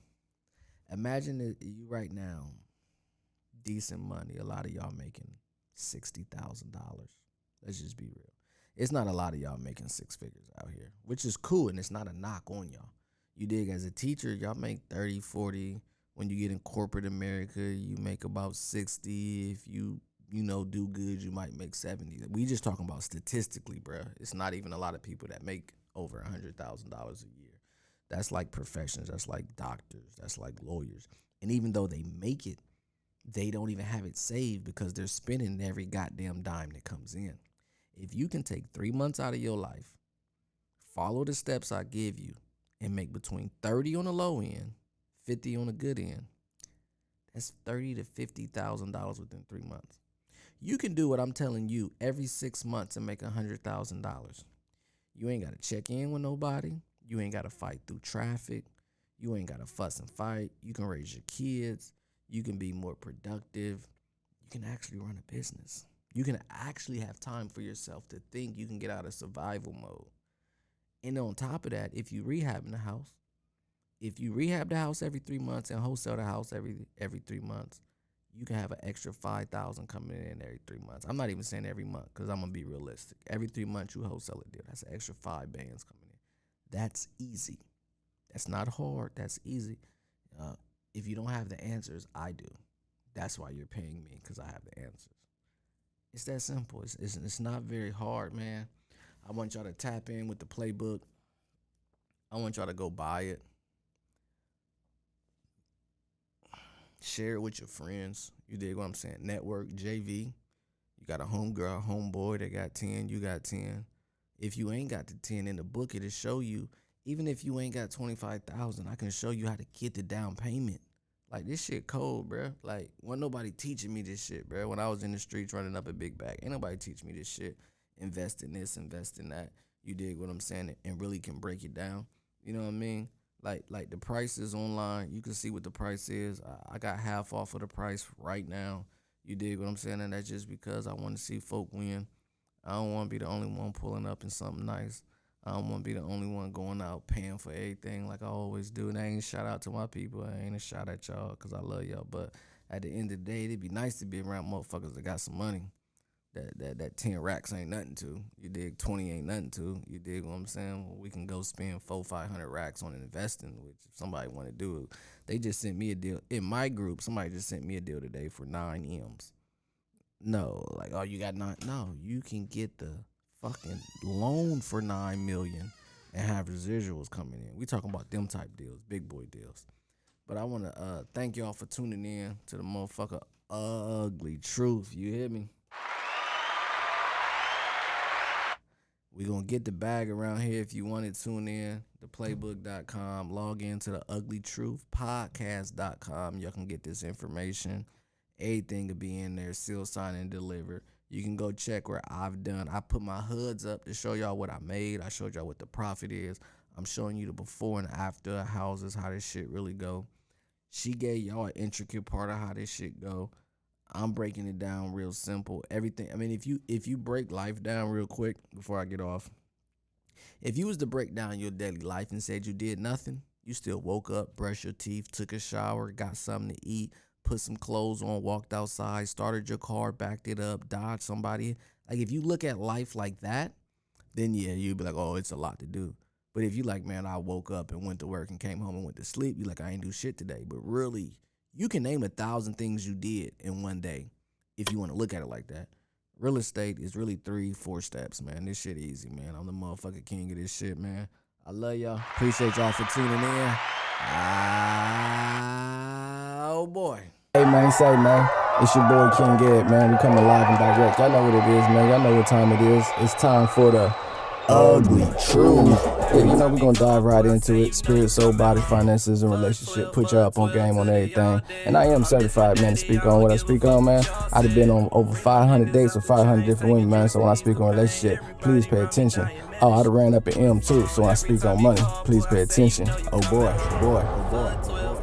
Imagine you right now, decent money, a lot of y'all making sixty thousand dollars. Let's just be real. It's not a lot of y'all making six figures out here, which is cool, and it's not a knock on y'all. You dig as a teacher, y'all make 30, 40. When you get in corporate America, you make about 60. If you, you know, do good, you might make 70. We just talking about statistically, bruh. It's not even a lot of people that make over a hundred thousand dollars a year. That's like professions. That's like doctors. That's like lawyers. And even though they make it, they don't even have it saved because they're spending every goddamn dime that comes in. If you can take three months out of your life, follow the steps I give you, and make between 30 on the low end, 50 on the good end, that's thirty to fifty thousand dollars within three months. You can do what I'm telling you every six months and make a hundred thousand dollars. You ain't gotta check in with nobody. You ain't gotta fight through traffic. You ain't gotta fuss and fight. You can raise your kids. You can be more productive. You can actually run a business. You can actually have time for yourself to think. You can get out of survival mode. And on top of that, if you rehab in the house, if you rehab the house every three months and wholesale the house every every three months, you can have an extra five thousand coming in every three months. I'm not even saying every month because I'm gonna be realistic. Every three months you wholesale a deal. That's an extra five bands coming in. That's easy. That's not hard. That's easy. Uh, if you don't have the answers, I do. That's why you're paying me because I have the answers. It's that simple. It's, it's it's not very hard, man. I want y'all to tap in with the playbook. I want y'all to go buy it. Share it with your friends. You dig what I'm saying? Network, JV. You got a homegirl, homeboy that got 10, you got 10. If you ain't got the 10 in the book, it'll show you, even if you ain't got 25,000, I can show you how to get the down payment. Like this shit cold, bro. Like wasn't nobody teaching me this shit, bro. When I was in the streets running up a big bag, ain't nobody teach me this shit. Invest in this, invest in that. You dig what I'm saying? And really can break it down. You know what I mean? Like like the prices online. You can see what the price is. I, I got half off of the price right now. You dig what I'm saying? And that's just because I want to see folk win. I don't want to be the only one pulling up in something nice. I don't want to be the only one going out paying for everything like I always do. And I ain't shout out to my people. I ain't a shout at y'all because I love y'all. But at the end of the day, it'd be nice to be around motherfuckers that got some money that that that ten racks ain't nothing to. You dig twenty ain't nothing to. You dig what I'm saying? Well, we can go spend four five hundred racks on investing, which if somebody want to do it, they just sent me a deal in my group. Somebody just sent me a deal today for nine m's. No, like oh you got nine. No, you can get the fucking loan for nine million and have residuals coming in. We talking about them type deals, big boy deals. But I want to uh, thank y'all for tuning in to the motherfucker ugly truth. You hear me? We going to get the bag around here. If you want to tune in, theplaybook.com, log into the ugly truth podcast.com. Y'all can get this information. Everything will be in there, seal, sign, and deliver. You can go check where I've done. I put my hoods up to show y'all what I made. I showed y'all what the profit is. I'm showing you the before and after houses, how this shit really go. She gave y'all an intricate part of how this shit go. I'm breaking it down real simple. Everything. I mean, if you if you break life down real quick before I get off, if you was to break down your daily life and said you did nothing, you still woke up, brushed your teeth, took a shower, got something to eat, put some clothes on, walked outside, started your car, backed it up, dodged somebody. Like if you look at life like that, then yeah, you'd be like, oh, it's a lot to do. But if you like, man, I woke up and went to work and came home and went to sleep, you like, I ain't do shit today. But really, you can name a thousand things you did in one day if you want to look at it like that. Real estate is really three, four steps, man. This shit easy, man. I'm the motherfucking king of this shit, man. I love y'all. Appreciate y'all for tuning in. Ah, oh boy. Hey man, say man, it's your boy King Ed, man. We coming live and direct. Y'all know what it is, man. Y'all know what time it is. It's time for the ugly truth. Yeah, you know, we're gonna dive right into it. Spirit, soul, body, finances, and relationship. Put you up on game on everything. And I am certified, man, to speak on what I speak on, man. I've been on over 500 dates with 500 different women, man. So when I speak on relationship, please pay attention. Oh, I done ran up an M too, so when I speak on money, please pay attention. Oh boy, oh boy, oh boy.